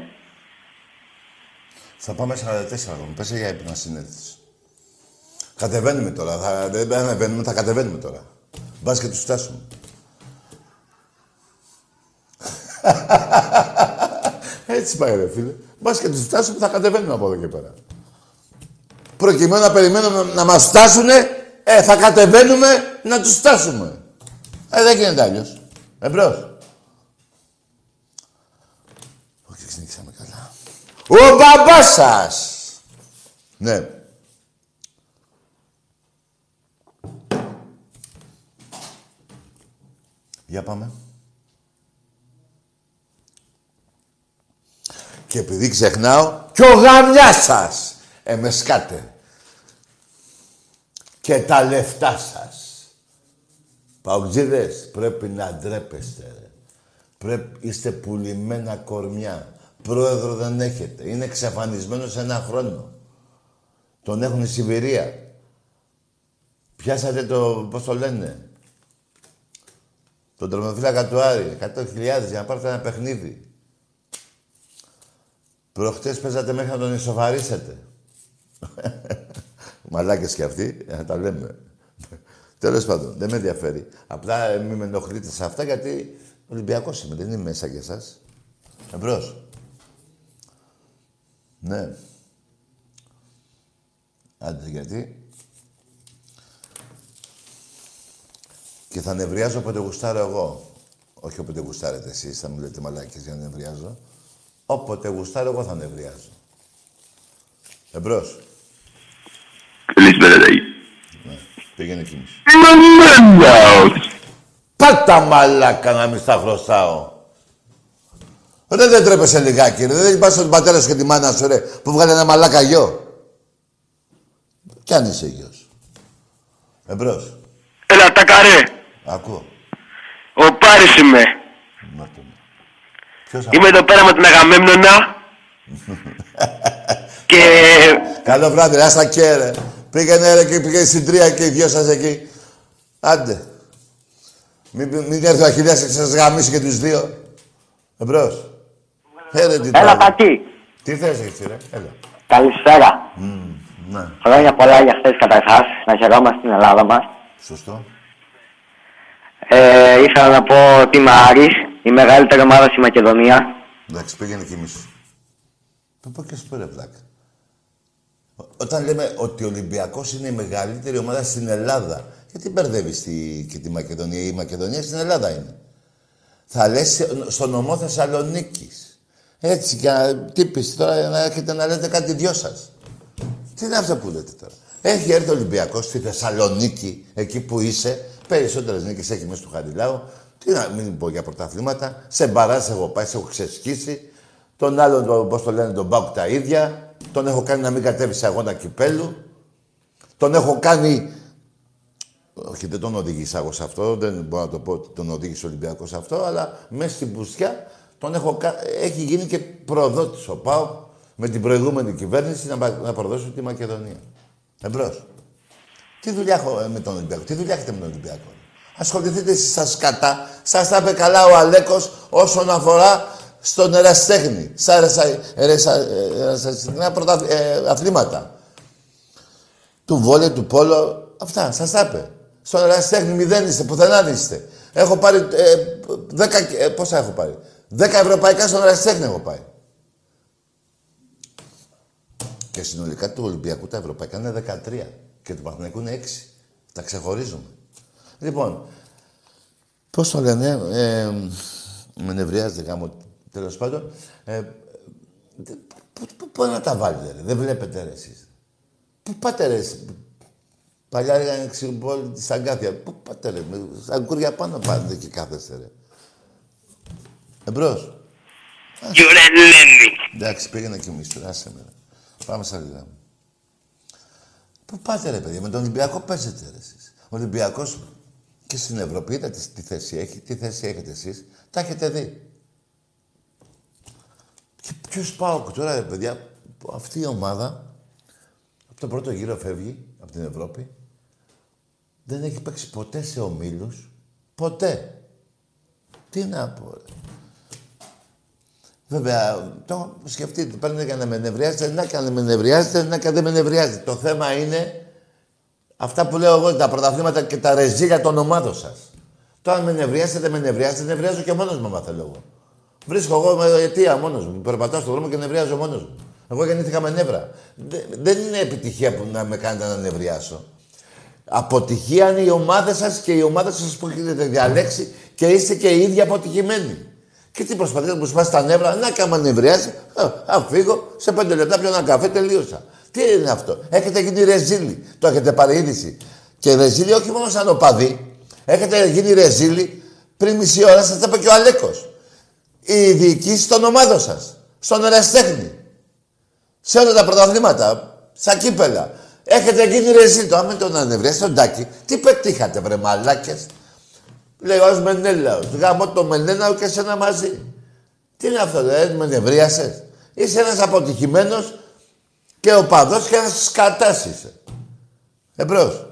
Speaker 1: Θα πάμε 44 ακόμα. Πες για ύπνα συνέντευξη. Κατεβαίνουμε τώρα. Θα, δεν δεν ανεβαίνουμε, θα κατεβαίνουμε τώρα. Μπας και τους φτάσουμε. Έτσι πάει ρε φίλε. Μπας και τους φτάσουμε, θα κατεβαίνουμε από εδώ και πέρα. Προκειμένου να περιμένουμε να μας φτάσουνε, ε, θα κατεβαίνουμε να τους φτάσουμε. Ε, δεν γίνεται αλλιώς. Εμπρός. Όχι, ξυνήξαμε καλά. Ο μπαμπάς σας! Ναι. Για πάμε. Και επειδή ξεχνάω, κι ο γαμιάς σας ε, με σκάτε. Και τα λεφτά σας. Παουτζίδες, πρέπει να ντρέπεστε. Ρε. Πρέπει, είστε πουλημένα κορμιά. Πρόεδρο δεν έχετε. Είναι εξαφανισμένο σε ένα χρόνο. Τον έχουν στη Σιβηρία. Πιάσατε το, πώς το λένε, τον τρομοφύλακα του Άρη. 100.000 για να πάρετε ένα παιχνίδι. Προχτές παίζατε μέχρι να τον ισοφαρίσετε. Μαλάκες κι αυτοί, να τα λέμε. Τέλος πάντων, δεν με ενδιαφέρει. Απλά ε, μην με ενοχλείτε σε αυτά γιατί Ολυμπιακός είμαι, δεν είμαι μέσα για εσάς. Εμπρός. Ναι. Άντε γιατί. Και θα νευριάζω όποτε γουστάρω εγώ. Όχι όποτε γουστάρετε εσείς, θα μου λέτε μαλάκες για να νευριάζω. Όποτε γουστάρω εγώ θα νευριάζω. Εμπρός.
Speaker 3: Καλησπέρα, Ταγί.
Speaker 1: Ναι. Πήγαινε εκείνης.
Speaker 3: Μαμμέλαος.
Speaker 1: Πάτα μαλάκα να μην στα χρωστάω. Ρε δεν τρέπεσαι λιγάκι, ρε. Δεν πας στον πατέρα σου και τη μάνα σου, ρε, που βγάλε ένα μαλάκα γιο. Κι αν είσαι γιος. Εμπρός.
Speaker 3: Έλα, τα καρέ.
Speaker 1: Ακούω.
Speaker 3: Ο Πάρης είμαι.
Speaker 1: Μάρτω με. Ποιος
Speaker 3: Είμαι εδώ πέρα με την Αγαμέμνονα. και
Speaker 1: Καλό βράδυ, ρε, άστα και ρε. Πήγαινε ρε και πήγαινε στην τρία και οι δυο σας εκεί. Άντε. Μην, μην έρθει ο Αχιλιάς και σας γαμίσει και τους δύο. Εμπρός. Έρε τι
Speaker 5: Έλα,
Speaker 1: τώρα.
Speaker 5: Πατή.
Speaker 1: Τι θες έτσι ρε, έλα.
Speaker 5: Καλησπέρα.
Speaker 1: Ναι,
Speaker 5: Χρόνια πολλά για χθες καταρχάς. Να χαιρόμαστε στην Ελλάδα μας.
Speaker 1: σωστό.
Speaker 5: Ε, ήθελα να πω ότι είμαι Άρης, η μεγαλύτερη ομάδα στη Μακεδονία.
Speaker 1: Εντάξει, πήγαινε και μισού. Θα πω και σου πω ρε βλάκα. Ό- Όταν λέμε ότι ο Ολυμπιακός είναι η μεγαλύτερη ομάδα στην Ελλάδα, γιατί μπερδεύεις τη, και τη Μακεδονία. Η Μακεδονία στην Ελλάδα είναι. Θα λες στο νομό Θεσσαλονίκης. Έτσι και να, τι πεις τώρα να έρχεται να λέτε κάτι δυο σας. Τι είναι αυτό που λέτε τώρα; Έχει έρθει ο Ολυμπιακός στη Θεσσαλονίκη, εκεί που είσαι. Περισσότερες νίκες έχει μέσα του Χαριλάου. Τι να μην πω για πρωταθλήματα. Σε μπαρά έχω πάει, σε έχω ξεσκίσει. Τον άλλον, το, πώς το λένε, τον Μπάουκ τα ίδια. Τον έχω κάνει να μην κατέβει σε αγώνα κυπέλου. Τον έχω κάνει. Όχι, δεν τον οδήγησα εγώ σε αυτό. Δεν μπορώ να το πω ότι τον οδήγησε ο Ολυμπιακός σε αυτό. Αλλά μέσα στην πουστιά τον έχω κα... έχει γίνει και προδότης ο ΠΑΟΚ με την προηγούμενη κυβέρνηση να, πα- να προδώσει τη Μακεδονία. Εμπρός. Τι δουλειά έχω ε, με τον Ολυμπιακό, τι δουλειά έχετε με τον Ολυμπιακό; Ασχοληθείτε εσείς στα σκατά. Σας τα είπε καλά ο Αλέκος όσον αφορά στον ερασιτέχνη. Στα ερασα- ερασα- ερασιτεχνικά πρωτα- ε, αθλήματα. Του βόλε, του πόλο, αυτά, σας τα είπε. Στον ερασιτέχνη μηδέν είστε, πουθενά δεν είστε. Έχω πάρει ε, δέκα, ε, πόσα έχω πάρει; Δέκα ευρωπαϊκά στον Ραστέχνη έχω πάει. Και συνολικά του Ολυμπιακού τα ευρωπαϊκά είναι 13 και του Παναθηναϊκού είναι 6. Τα ξεχωρίζουμε. Λοιπόν, πώς το λένε, ε, με νευριάζετε γάμο, τέλος πάντων. Ε, πού, πού, πού να τα βάλετε, ρε. δεν βλέπετε ρε εσείς. Πού πάτε ρε, εσείς. Παλιά έλεγαν ξυμπόλ της Αγκάθια. Πού πάτε ρε, με αγκούρια πάνω πάτε και κάθεστε ρε. Εμπρός.
Speaker 3: Γιουρελένη.
Speaker 1: Εντάξει, πήγαινε και εμείς τώρα, άσε με. ρε. Πάμε στα λίγα. Πού πάτε ρε παιδιά, με τον Ολυμπιακό παίζετε ρε εσείς. Ο Ολυμπιακός και στην Ευρώπη, είδατε τι θέση έχει, τι θέση έχετε εσείς, τα έχετε δει. Και ποιος πάω τώρα ρε παιδιά, που αυτή η ομάδα από το πρώτο γύρο φεύγει από την Ευρώπη, δεν έχει παίξει ποτέ σε ομίλους, ποτέ. Τι να πω ρε. Βέβαια, το σκεφτείτε, παίρνετε για να με νευριάζετε, να και να με νευριάζετε, να και δεν με νευριάζετε. Το θέμα είναι αυτά που λέω εγώ, τα πρωταθλήματα και τα ρεζίλια των ομάδων σας. Τώρα αν με νευριάζετε, δεν με νευριάζετε, νευριάζω και μόνος μου, άμα θέλω εγώ. Βρίσκω εγώ με αιτία μόνος μου. Περπατάω στον δρόμο και νευριάζω μόνος μου. Εγώ γεννήθηκα με νεύρα. Δε- δεν είναι επιτυχία που να με κάνετε να νευριάσω. Αποτυχία είναι οι ομάδε σας και οι ομάδε σας που έχετε διαλέξει και είστε και οι ίδιοι αποτυχημένοι. Και τι προσπαθείτε να μου σπάσει τα νεύρα, να κάμα νευριάζει, α, α, φύγω, σε πέντε λεπτά πιω ένα καφέ, τελείωσα. Τι είναι αυτό, έχετε γίνει ρεζίλι, το έχετε πάρει είδηση. Και ρεζίλι όχι μόνο σαν οπαδί, έχετε γίνει ρεζίλι πριν μισή ώρα, σας τα είπε και ο Αλέκος. Οι διοικήσεις των ομάδων σας, στον εραστέχνη, σε όλα τα πρωταθλήματα, στα κύπελα. Έχετε γίνει ρεζίλι. Το άμα τον ανεβριάσει τον τάκι, τι πετύχατε, βρε μαλάκες; Λέει ο Μενέλαος. Γαμώ το Μενέλαο και εσένα μαζί. Τι είναι αυτό, δεν με νευρίασες; Είσαι ένας αποτυχημένος και ο παδός και ένας σκατάς είσαι. Εμπρός.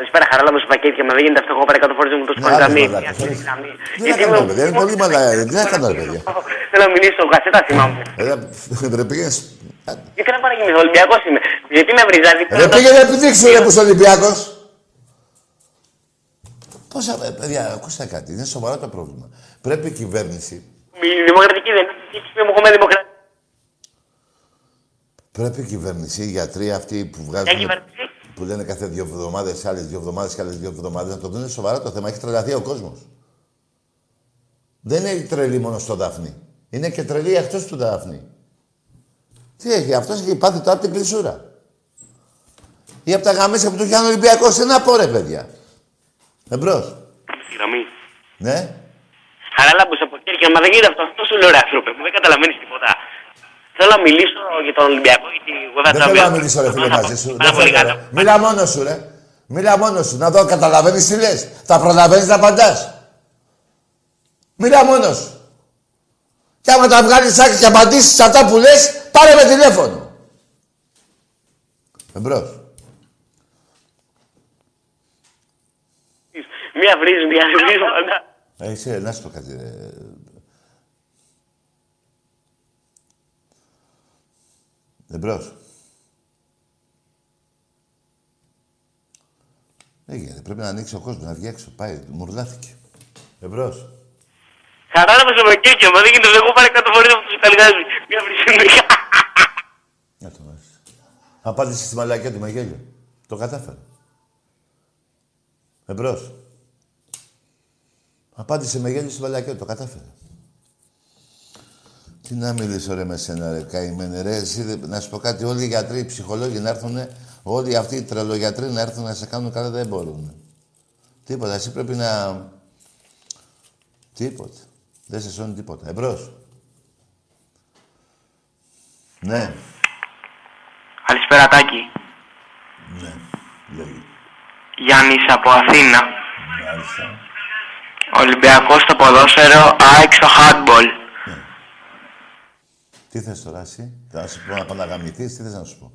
Speaker 5: Καλησπέρα, χαράλα μου σου πακέτια. Μα δεν γίνεται αυτό. Εγώ πάρει 100 φορές μου το
Speaker 1: Ναι,
Speaker 5: σπάνι
Speaker 1: άλλος
Speaker 5: γραμμή.
Speaker 1: μαλάκας,
Speaker 5: Μια
Speaker 1: όχι.
Speaker 5: γραμμή.
Speaker 1: Τι
Speaker 5: Γιατί
Speaker 1: να κάνω,
Speaker 5: με-
Speaker 1: παιδιά, είναι πολύ μαλάκα. Τι να κάνω, ρε παιδιά.
Speaker 5: Θέλω να μιλήσω, κασέτα θυμάμαι.
Speaker 1: Ε, Ρε πήγαινε...
Speaker 5: Γιατί να παραγγείλω, Ολυμπιακός είμαι. Γιατί με βρίζατε.
Speaker 1: Ρε πήγαινε επιδείξου ρε που είσαι Ολυμπιακός. Πόσα, ε, παιδιά, ακούστε κάτι. Είναι σοβαρό το πρόβλημα. Πρέπει η κυβέρνηση
Speaker 5: Η δημοκρατική δεν είναι. Τι μου έχουμε δημοκρατία.
Speaker 1: Πρέπει η κυβέρνηση, οι γιατροί αυτοί που
Speaker 5: Μια
Speaker 1: βγάζουν.
Speaker 5: Κυβέρνηση.
Speaker 1: που λένε κάθε δύο εβδομάδες, άλλες δύο εβδομάδες και άλλες δύο εβδομάδες, να το δουν σοβαρά το θέμα. Έχει τρελαθεί ο κόσμος. Δεν είναι τρελή μόνο στο Δάφνη. Είναι και τρελή εκτός του Δάφνη. Τι έχει, αυτός έχει πάθει τώρα από την κλεισούρα. Ή από τα γαμίσια που του είχε ο Ολυμπιακός. Τι να πω, ρε παιδιά. Εμπρός.
Speaker 5: Στη γραμμή.
Speaker 1: Ναι.
Speaker 5: Χαράλα μου από χέρια, μα δεν γίνεται αυτό. Αυτό σου λέω, ρε άνθρωπε, που δεν καταλαβαίνεις τίποτα. Θέλω να μιλήσω για τον Ολυμπιακό, γιατί εγώ
Speaker 1: Δεν θέλω να μιλήσω, ρε φίλε, μαζί σου. Δεν θέλω, ρε. Μίλα μόνος σου, ρε. Μίλα μόνος σου. Να δω, καταλαβαίνεις τι λες. Θα προλαβαίνεις να απαντάς. Μίλα μόνος σου. Και άμα τα βγάλεις άκρη και απαντήσεις αυτά που λες, πάρε με τηλέφωνο. Εμπρός.
Speaker 5: Μία βρίζει, μία βρίζει, πάντα.
Speaker 1: Ε, εσύ, να σου πω κάτι. Ρε. Εμπρός. Δεν γίνεται. Πρέπει να ανοίξει ο κόσμος, να βγει έξω. Πάει, μουρλάθηκε. Εμπρός.
Speaker 5: Χαράλα μου από χέρια, μα δεν γίνεται. Εγώ πάρει κάτω φορές από τους Ιταλγάζοι. Μία βρίζει.
Speaker 1: Να το βάζεις. Απάντησε στη μαλακιά του με γέλιο. Το κατάφερε. Εμπρός. Απάντησε με γέλιο στη μαλακιά του. Το κατάφερε. Τι να μιλήσω ρε με σένα ρε καημένε ρε. Εσύ, δε- να σου πω κάτι. Όλοι οι γιατροί, οι ψυχολόγοι να έρθουν. Όλοι αυτοί οι τρελογιατροί να έρθουν να σε κάνουν καλά δεν μπορούν. Τίποτα. Εσύ πρέπει να... Τίποτα. Δεν σε σώνει τίποτα. Εμπρός. Ναι.
Speaker 3: Καλησπέρα Τάκη.
Speaker 1: Ναι. Λέγει.
Speaker 3: Γιάννης από Αθήνα.
Speaker 1: Μάλιστα.
Speaker 3: Ολυμπιακός στο ποδόσφαιρο, ΑΕΚ στο handball.
Speaker 1: Τι θες τώρα εσύ, θα σου πω να πάω να γαμηθείς, τι θες να σου πω;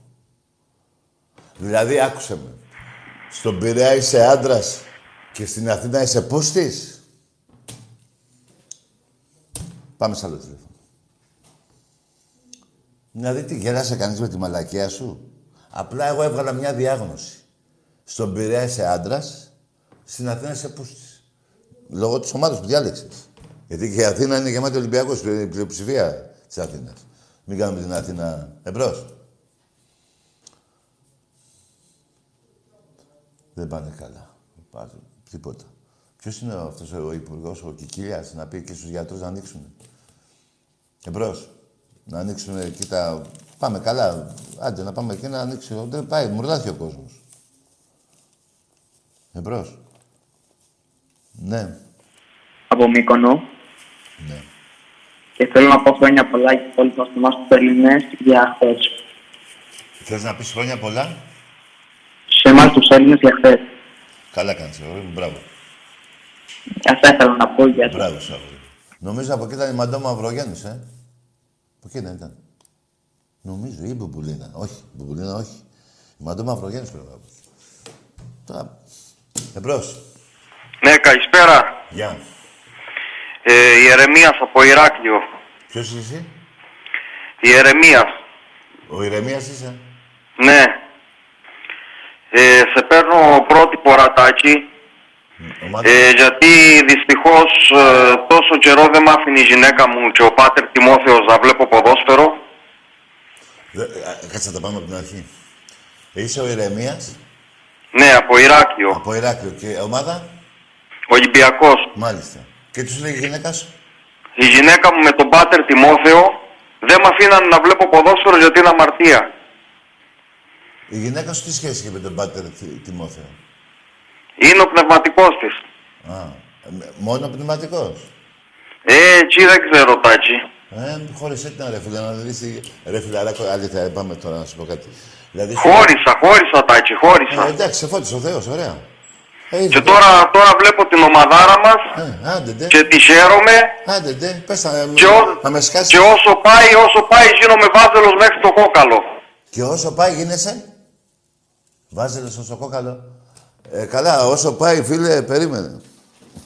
Speaker 1: Δηλαδή, άκουσε με. Στον Πειραιά είσαι άντρας και στην Αθήνα είσαι πούστης; Πάμε σε άλλο τηλέφωνο. Δηλαδή, τι γέλασε κανείς με τη μαλακία σου; Απλά εγώ έβγαλα μια διάγνωση. Στον Πειραιά είσαι άντρας, στην Αθήνα είσαι πούστης. λόγω της ομάδας που διάλεξες. Γιατί και η Αθήνα είναι γεμάτη Ολυμπιακό, η πλειοψηφία της Αθήνα. Μην κάνουμε την Αθήνα εμπρός. Δεν πάνε καλά. Πάνε, τίποτα. Ποιος είναι αυτός ο υπουργός, ο Κικίλιας, να πει και στους γιατρούς να ανοίξουν. Εμπρός. Να ανοίξουν, κοίτα, πάμε καλά. Άντε να πάμε εκεί να ανοίξει. Δεν πάει, μουρλάθει ο κόσμος. Εμπρός. Ναι.
Speaker 6: από Μύκονο.
Speaker 1: Ναι.
Speaker 6: Και θέλω να πω χρόνια πολλά και όλους μας εμάς τους Έλληνες για χθες.
Speaker 1: Θες να πεις χρόνια πολλά;
Speaker 6: Σε εμάς τους Έλληνες για χθες.
Speaker 1: Καλά κάνεις, αγόρι μου. Μπράβο.
Speaker 6: Αυτά ήθελα να πω για
Speaker 1: Μπράβο, σου, αγόρι. Νομίζω από εκεί ήταν η Μαντώ Μαυρογέννης, ε. Από εκεί δεν ήταν. Νομίζω, ή η Μπουμπουλίνα. Όχι, η Μπουμπουλίνα όχι. Η Μαντώ Μαυρογέννης πρέπει να πω. Τώρα, εμπρός.
Speaker 3: Ναι, καλησπέρα.
Speaker 1: Γεια.
Speaker 3: Ε, Ιερεμίας από Ηράκλειο.
Speaker 1: Ποιος είσαι; Εσύ.
Speaker 3: Ιερεμίας.
Speaker 1: Ο Ηρεμίας είσαι;
Speaker 3: Ναι. Ε, σε παίρνω πρώτη πορατάκι.
Speaker 1: Ομάδα.
Speaker 3: Ε, γιατί δυστυχώς ε, τόσο καιρό δεν μ' άφηνε η γυναίκα μου και ο πάτερ Τιμόθεος να βλέπω ποδόσφαιρο.
Speaker 1: Δε- α, Κάτσε να τα πάμε από την αρχή. Είσαι ο Ηρεμίας
Speaker 3: Ναι, από Ηράκλειο.
Speaker 1: από Ηράκλειο και ομάδα;
Speaker 3: Ολυμπιακός.
Speaker 1: Μάλιστα. Και τους λέει η γυναίκας; Σου.
Speaker 3: Η γυναίκα μου με τον πάτερ Τιμόθεο δεν μ' αφήναν να βλέπω ποδόσφαιρο γιατί είναι αμαρτία.
Speaker 1: Η γυναίκα σου τι σχέση έχει με τον Πάτερ Τη- Τιμόθεο;
Speaker 3: Είναι ο πνευματικός της.
Speaker 1: Α, ε, με- μόνο πνευματικός;
Speaker 3: Ε, εκεί δεν ξέρω, Τάκη.
Speaker 1: Ε, χώρισε την ρε φίλε, να δεις τι... Ρε φιλαράκο, αλήθεια, ε, πάμε τώρα να σου πω κάτι. Δηλαδή, σου-
Speaker 3: Χώρισα, χώρισα, Τάκη, χώρισα.
Speaker 1: Ε, εντάξει, σε φώτισε ο Θεός, ωραία. Ε, ήρθε
Speaker 3: Και
Speaker 1: τώρα.
Speaker 3: τώρα, τώρα βλέπω την ομαδάρα μας
Speaker 1: Ε, άντε, ντε.
Speaker 3: και τη χαίρομαι
Speaker 1: Άντε, ντε. Πες να,
Speaker 3: και, ό,
Speaker 1: να με σκάσεις.
Speaker 3: και όσο πάει, όσο πάει γίνομαι βάζελος μέχρι το κόκαλο.
Speaker 1: Και όσο πάει γίνεσαι; Βάζελος όσο κόκαλο. Ε, καλά, όσο πάει, φίλε, περίμενε.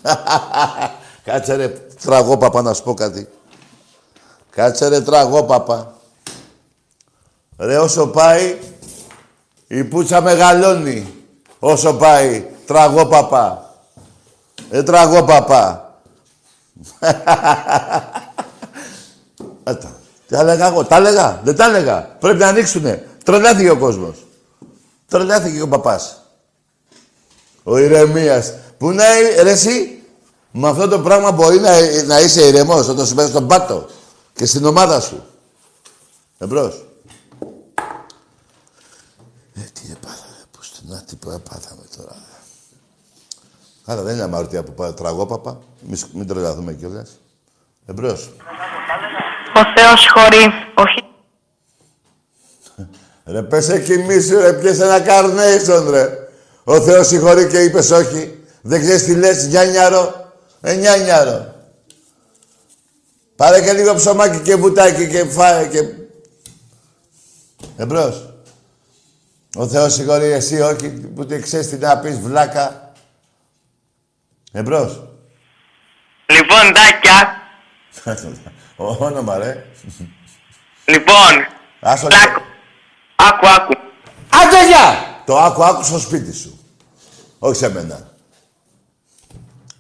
Speaker 1: Κάτσε ρε, τραγόπαπα, να σου πω κάτι. Κάτσε ρε, τραγόπαπα. Ρε, όσο πάει, η πουτσα μεγαλώνει. Όσο πάει, τραγόπαπα. Ε, τραγόπαπα. Άτα. Τι τα έλεγα εγώ, τα έλεγα, δεν τα έλεγα. Πρέπει να ανοίξουνε. Τρελάθηκε ο κόσμος. Τρελάθηκε ο παπάς. Ο ηρεμίας. Πού να είναι, ρε εσύ, με αυτό το πράγμα μπορεί να, να είσαι ηρεμός όταν σου παίρνει στον πάτο και στην ομάδα σου. Εμπρός. Ε, τι έπαθα, ρε, πώς την να, τι πάθαμε τώρα. Άρα δεν είναι αμαρτία που πάει τραγόπαπα. Μην, σ- μην τρελαθούμε κιόλας. Εμπρός.
Speaker 4: Ο Θεός χωρεί, όχι
Speaker 1: Ρε πες εκεί μίσου ρε, πιες ένα carnation ρε. Ο Θεός συγχωρεί και είπες όχι. Δεν ξέρεις τι λες, νιάνιαρο. Ε, νιάνιαρο. Πάρε και λίγο ψωμάκι και βουτάκι και φάε και... Εμπρός. Ο Θεός συγχωρεί, εσύ όχι, που δεν ξέρεις τι να πεις, βλάκα. Εμπρός.
Speaker 5: Λοιπόν, Τάκια,
Speaker 1: Ο όνομα, ρε.
Speaker 5: λοιπόν,
Speaker 1: Άσο
Speaker 5: Τάκ, άκου, άκου.
Speaker 1: Άντε γεια! Το άκου άκου στο σπίτι σου. Όχι σε μένα.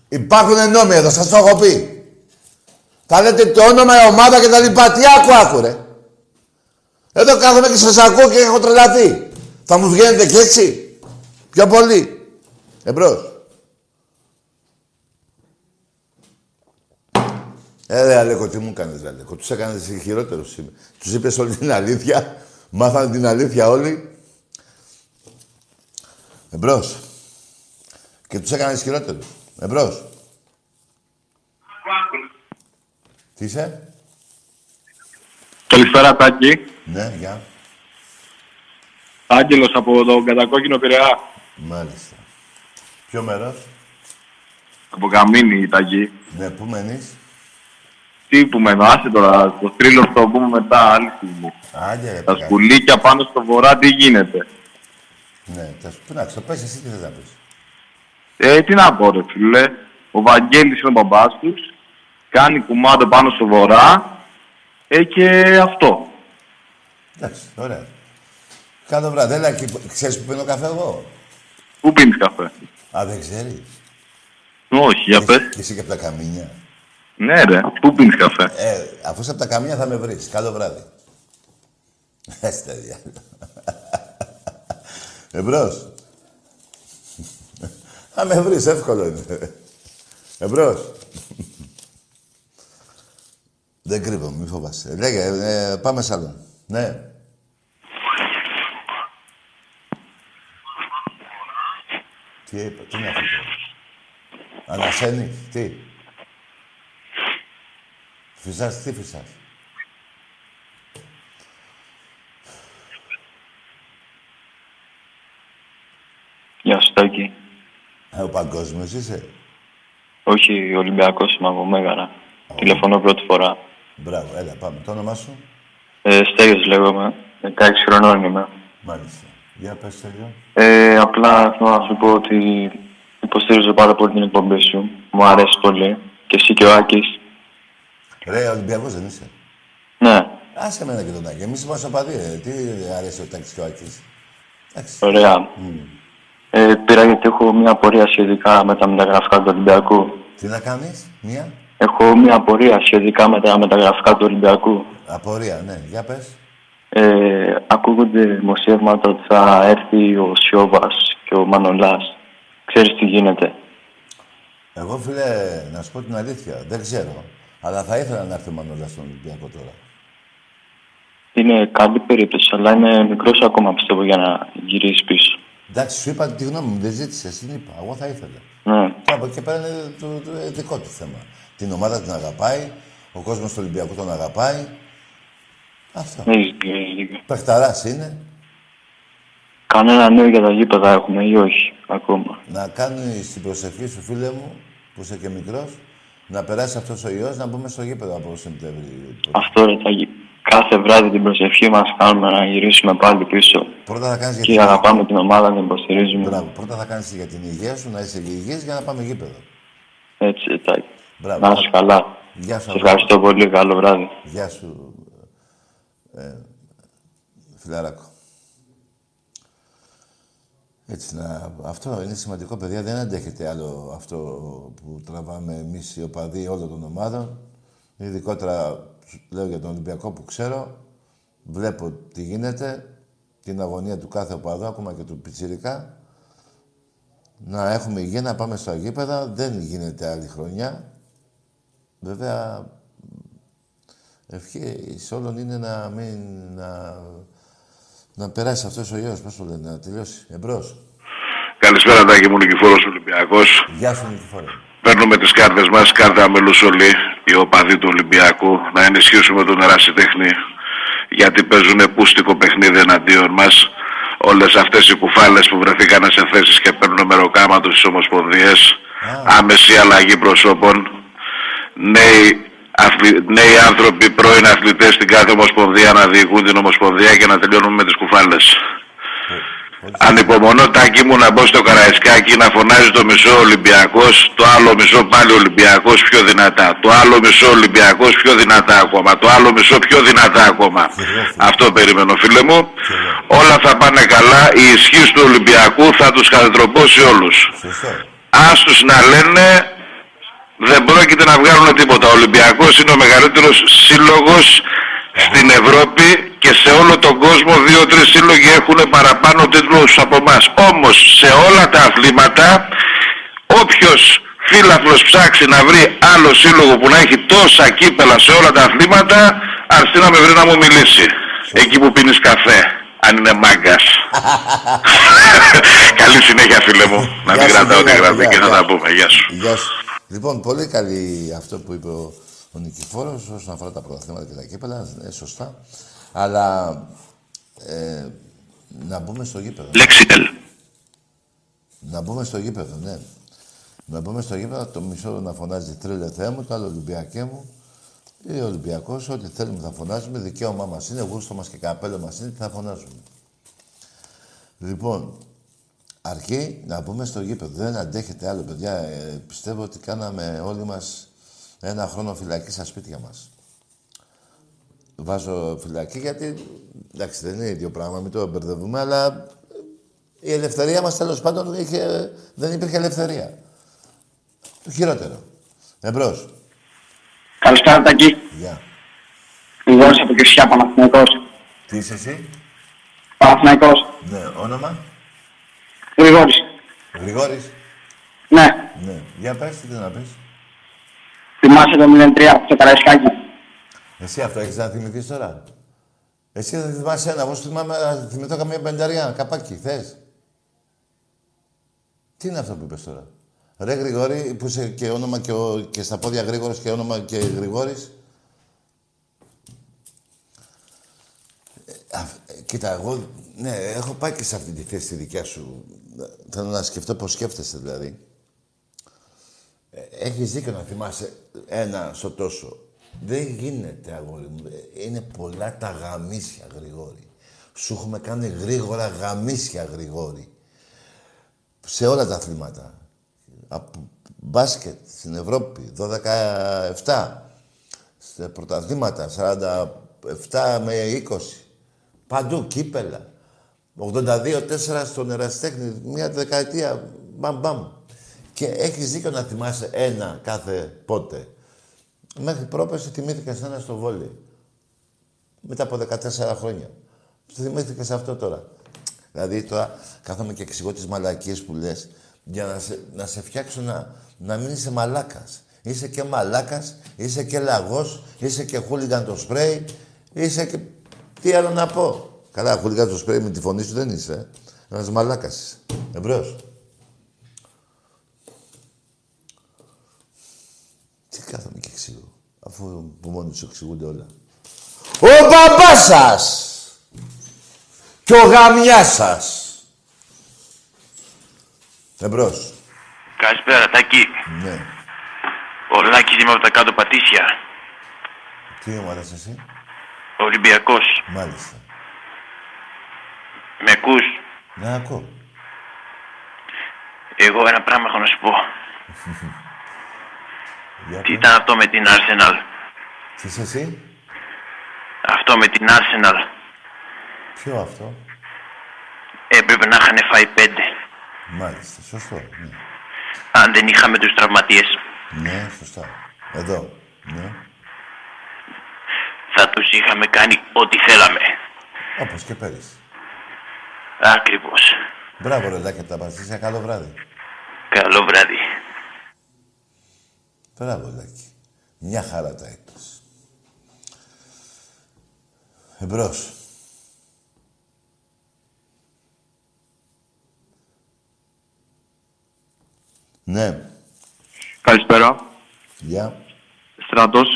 Speaker 1: Υπάρχουν νόμοι εδώ, σας το έχω πει. Θα λέτε το όνομα, η ομάδα και τα λοιπά. Τι άκου άκου ρε. Εδώ κάθομαι και σας ακούω και έχω τρελαθεί. Θα μου βγαίνετε κι έτσι; Πιο πολύ. Εμπρός. Ε, ρε Αλέκο, τι μου κάνεις, ρε Αλέκο. Τους έκανες χειρότερους σήμερα. Τους είπες όλη την αλήθεια. Μάθανε την αλήθεια όλοι. Εμπρός. Και τους έκανες χειρότερους. Εμπρός. Τι είσαι;
Speaker 7: Καλησπέρα Τάκη.
Speaker 1: Ναι, γεια.
Speaker 7: Άγγελος από το κατακόκκινο Πειραιά.
Speaker 1: Μάλιστα. Ποιο μέρος;
Speaker 7: Από Καμίνη Τάκη.
Speaker 1: Ναι, πού μένεις;
Speaker 7: Τι που με άσε τώρα, το θρύλο θα το πούμε μετά, άλλη στιγμή.
Speaker 1: Άντε, ρε,
Speaker 7: Τα
Speaker 1: παιδιά.
Speaker 7: σκουλίκια πάνω στο βορρά τι γίνεται;
Speaker 1: Ναι, θα σου πού να το πες εσύ τι θες να πεις.
Speaker 7: Ε, τι να πω ρε φίλε, ο Βαγγέλης είναι ο μπαμπάς τους, κάνει κουμάντο πάνω στο βορρά, ε, και αυτό.
Speaker 1: Εντάξει, ωραία. Καλό βράδυ. Έλα και ξέρεις που πίνω καφέ εγώ;
Speaker 7: Πού πίνεις καφέ;
Speaker 1: Α, δεν ξέρεις.
Speaker 7: Όχι, για πες.
Speaker 1: Και εσύ και από τα καμίνια.
Speaker 7: Ναι, ρε. Πού πίνεις καφέ;
Speaker 1: Ε, αφού είσαι από τα καμίνια θα με βρεις. Καλό βράδυ. Έτσι τα διάλογα. Εμπρός. Θα με βρεις, εύκολο είναι. Εμπρός. Δεν κρύβομαι, μη φοβάσαι. Λέγε, ε, πάμε σ' άλλον. Ναι. Τι είπα, τι είναι αυτό. τώρα; Ανασένει, τι; Φυσάς, τι φυσάς.
Speaker 8: Γεια σου, Τάκη.
Speaker 1: Ε, ο παγκόσμιος είσαι.
Speaker 8: Όχι, Ολυμπιακός είμαι από Μέγαρα. Τηλεφωνώ πρώτη φορά.
Speaker 1: Μπράβο, έλα, πάμε. Το όνομά σου;
Speaker 8: Ε, Στέλιος λέγομαι. 16 χρονών είμαι.
Speaker 1: Μάλιστα. Για πες, Στέλιο.
Speaker 8: Ε, απλά θέλω να σου πω ότι υποστήριζω πάρα πολύ την εκπομπή σου. Μου αρέσει πολύ. Και εσύ και ο Άκης.
Speaker 1: Ρε, Ολυμπιακός δεν είσαι.
Speaker 8: Ναι,
Speaker 1: Άσε εμένα και τον Άκη. Εμείς είμαστε οπαδοί, ρε. Τι αρέσει ο Τάκης και ο Άκης. Εντάξει.
Speaker 8: ωραία. Ε, πήρα γιατί έχω μια απορία σχετικά με τα μεταγραφικά του Ολυμπιακού.
Speaker 1: Τι να κάνεις, μία.
Speaker 8: Έχω μια απορία σχετικά με τα μεταγραφικά του Ολυμπιακού.
Speaker 1: Απορία, ναι. Για πες.
Speaker 8: Ε, ακούγονται δημοσιεύματα ότι θα έρθει ο Σιώβας και ο Μανολάς. Ξέρεις τι γίνεται.
Speaker 1: Εγώ, φίλε, να σου πω την αλήθεια, δεν ξέρω. Αλλά θα ήθελα να έρθει ο Μανώλας στον Ολυμπιακό τώρα.
Speaker 8: Είναι καλή περίπτωση, αλλά είναι μικρός ακόμα πιστεύω για να γυρίσει πίσω.
Speaker 1: Εντάξει, σου είπα τη γνώμη μου, δεν ζήτησες, την είπα. Εγώ θα ήθελα.
Speaker 8: Ναι.
Speaker 1: Και από εκεί και πέρα είναι το, το, το δικό του θέμα. Την ομάδα την αγαπάει, ο κόσμος του Ολυμπιακού τον αγαπάει. Αυτό.
Speaker 8: Έχεις δίκιο, έχεις δίκιο.
Speaker 1: Πεχταράς είναι
Speaker 8: Κανένα νέο για τα γήπεδα έχουμε ή όχι ακόμα;
Speaker 1: να κάνει την προσευχή σου, φίλε μου, που είσαι και μικρός, να περάσει αυτός ο ιός να μπούμε στο γήπεδο από Σεπτέμβρη.
Speaker 8: Αυτό ρε Τάκη. Κάθε βράδυ την προσευχή μας κάνουμε να γυρίσουμε πάλι πίσω.
Speaker 1: Πρώτα θα κάνεις για
Speaker 8: Και
Speaker 1: την
Speaker 8: αγαπάμε την ομάδα να την υποστηρίζουμε.
Speaker 1: Μπράβο. Πρώτα θα κάνεις για την υγεία σου, να είσαι υγιής για να πάμε γήπεδο.
Speaker 8: Έτσι, ρε Τάκη.
Speaker 1: Μπράβο.
Speaker 8: Να είσαι καλά.
Speaker 1: Γεια σου.
Speaker 8: Σε ευχαριστώ πολύ. Καλό βράδυ.
Speaker 1: Γεια σου, ε, φιλαράκο. Έτσι, να, αυτό είναι σημαντικό, παιδιά. Δεν αντέχετε άλλο αυτό που τραβάμε εμείς οι οπαδοί όλων των ομάδων. Ειδικότερα, λέω για τον Ολυμπιακό που ξέρω, βλέπω τι γίνεται, την αγωνία του κάθε οπαδού, ακόμα και του Πιτσιρικά. Να έχουμε υγεία, να πάμε στα γήπεδα. Δεν γίνεται άλλη χρονιά. Βέβαια, ευχή σε όλων είναι να μην... να, να περάσει αυτός ο ιός, πώς το λένε, να τελειώσει. Εμπρός.
Speaker 9: Καλησπέρα, Τάκη μου, Νικηφόρος Ολυμπιακός.
Speaker 1: Γεια σου, Νικηφόρο.
Speaker 9: Παίρνουμε τις κάρτες μας, κάρτα μελούς όλοι, οι οπαδοί του Ολυμπιακού, να ενισχύσουμε τον ερασιτέχνη, γιατί παίζουν πούστικο παιχνίδι εναντίον μας. Όλες αυτές οι κουφάλες που βρεθήκαν σε θέσεις και παίρνουν μεροκάματος στις ομοσπονδίες, άμεση αλλαγή προσώπων, νέοι, αθλη- νέοι άνθρωποι, πρώην αθλητές στην κάθε ομοσπονδία να διοικούν την ομοσπονδία και να τελειώνουμε με τις κουφάλες. Ανυπομονώ τάκι μου να μπω στο Καραϊσκάκι να φωνάζει το μισό Ολυμπιακός, το άλλο μισό πάλι Ολυμπιακός πιο δυνατά. Το άλλο μισό Ολυμπιακός πιο δυνατά ακόμα. Το άλλο μισό πιο δυνατά ακόμα. Αυτό περιμένω φίλε μου. Όλα θα πάνε καλά. Η ισχύ του Ολυμπιακού θα τους χαριτροπώσει όλους. Άστους να λένε δεν πρόκειται να βγάλουν τίποτα. Ο Ολυμπιακός είναι ο μεγαλύτερος σύλλογος στην Ευρώπη και σε όλο τον κόσμο δύο-τρεις σύλλογοι έχουν παραπάνω τίτλους από εμάς. Όμως σε όλα τα αθλήματα όποιος φίλαθλος ψάξει να βρει άλλο σύλλογο που να έχει τόσα κύπελα σε όλα τα αθλήματα αρθεί να με βρει να μου μιλήσει. Εκεί που πίνεις καφέ. Αν είναι μάγκας. Καλή συνέχεια φίλε μου. Να μην
Speaker 1: Γεια σου,
Speaker 9: κρατάω τη
Speaker 1: γεια,
Speaker 9: γραμμή
Speaker 1: γεια,
Speaker 9: και θα
Speaker 1: γεια.
Speaker 9: τα πούμε. Γεια σου.
Speaker 1: Γεια σου. Λοιπόν, πολύ καλή αυτό που είπε ο, ο Νικηφόρος όσον αφορά τα πρωταθλήματα και τα κύπελα. Είναι σωστά. Αλλά ε, να μπούμε στο γήπεδο.
Speaker 9: Λέξιτελ.
Speaker 1: Να μπούμε στο γήπεδο, ναι. Να μπούμε στο γήπεδο, το μισό να φωνάζει τρίλε Θεέ μου, το άλλο Ολυμπιακέ μου. Ή Ολυμπιακός, ό,τι θέλουμε θα φωνάζουμε. Δικαίωμά μας είναι, γούστο μας και καπέλο μας είναι, τι θα φωνάζουμε. Λοιπόν, αρκεί να μπούμε στο γήπεδο. Δεν αντέχετε άλλο, παιδιά. Ε, πιστεύω ότι κάναμε όλοι μας ένα χρόνο φυλακή στα σπίτια μας. Βάζω φυλακή γιατί, εντάξει, δεν είναι ίδιο πράγμα, μην το μπερδεύουμε, αλλά η ελευθερία μας τέλος πάντων είχε, δεν υπήρχε ελευθερία. Το χειρότερο. Εμπρός.
Speaker 6: Καλησπέρα, Τακί.
Speaker 1: Γεια.
Speaker 6: Γρηγόρης από Κυρσιά, Παναθηναϊκός.
Speaker 1: Τι είσαι εσύ;
Speaker 6: Παναθηναϊκός.
Speaker 1: Ναι, όνομα;
Speaker 6: Γρηγόρης.
Speaker 1: Γρηγόρης.
Speaker 6: Ναι.
Speaker 1: Ναι. Για πες, τι θες να πεις.
Speaker 6: Θυμάσαι το 03 στο Καραϊσκάκι.
Speaker 1: Εσύ αυτό έχεις να θυμηθείς τώρα. Εσύ θα θυμάσαι ένα, εγώ σου θυμάμαι να θυμηθώ καμία πενταριά, καπάκι, θες. Τι είναι αυτό που είπες τώρα. Ρε Γρηγόρη, που είσαι και όνομα και, ο, και στα πόδια Γρήγορος και όνομα και Γρηγόρης. Ε, αυ- ε, κοίτα, εγώ, ναι, έχω πάει και σε αυτή τη θέση τη δικιά σου. Θέλω να σκεφτώ πώς σκέφτεσαι, δηλαδή. Ε, Έχεις δίκιο να θυμάσαι ένα στο τόσο. Δεν γίνεται, αγόρι μου. Ε, Είναι πολλά τα γαμίσια, Γρηγόρη. Σου έχουμε κάνει γρήγορα γαμίσια, Γρηγόρη. Σε όλα τα αθλήματα. Από μπάσκετ στην Ευρώπη, 12-7. Σε πρωταθλήματα, 47 με 20. Παντού, κύπελα. 82-4 στον Εραστέχνη, μια δεκαετία, μπαμ μπαμ. Και έχεις δίκιο να θυμάσαι ένα κάθε πότε. Μέχρι πρόπερση θυμήθηκα σε ένα στο βόλι. Μετά από 14 χρόνια. Θυμήθηκα σε αυτό τώρα. Δηλαδή τώρα κάθομαι και εξηγώ τις μαλακίες που λες για να σε, να σε φτιάξω να, να μην είσαι μαλάκας. Είσαι και μαλάκας, είσαι και λαγός, είσαι και χούλιγκαν το σπρέι, είσαι και... Τι άλλο να πω. Καλά, χούλιγκαν το σπρέι με τη φωνή σου δεν είσαι. Ε. Ένας μαλάκας είσαι. Εμπρός. Τι κάθομαι και εξηγώ. Αφού που μόνοι σου εξηγούνται όλα. Ο μπαμπάς σας! Και ο γαμιάς σας! Εμπρός.
Speaker 3: Καλησπέρα, Τάκη.
Speaker 1: Ναι.
Speaker 3: Ο Λάκης είμαι από τα κάτω Πατήσια.
Speaker 1: Τι ομάδα είσαι εσύ;
Speaker 3: Ολυμπιακός.
Speaker 1: Μάλιστα.
Speaker 3: Με ακούς;
Speaker 1: Να ακούω.
Speaker 3: Εγώ ένα πράγμα έχω να σου πω.
Speaker 1: Για
Speaker 3: Τι
Speaker 1: πες.
Speaker 3: ήταν αυτό με την Arsenal;
Speaker 1: Τι είσαι εσύ;
Speaker 3: Αυτό με την Arsenal.
Speaker 1: Ποιο αυτό;
Speaker 3: Έπρεπε να είχαν φάει πέντε.
Speaker 1: Μάλιστα. Σωστό. Ναι.
Speaker 3: Αν δεν είχαμε τους τραυματίες.
Speaker 1: ναι, σωστά. Εδώ. Ναι.
Speaker 3: Θα τους είχαμε κάνει ό,τι θέλαμε.
Speaker 1: Όπως και πέρυσι.
Speaker 3: Ακριβώς.
Speaker 1: Μπράβο, ρε Λάκη, από τα Παστήσια. Καλό βράδυ.
Speaker 3: Καλό βράδυ.
Speaker 1: Μπράβο, Λάκη. Μια χαρά τα είπες. Εμπρός. Ναι.
Speaker 7: Καλησπέρα.
Speaker 1: Γεια.
Speaker 7: Στράτος.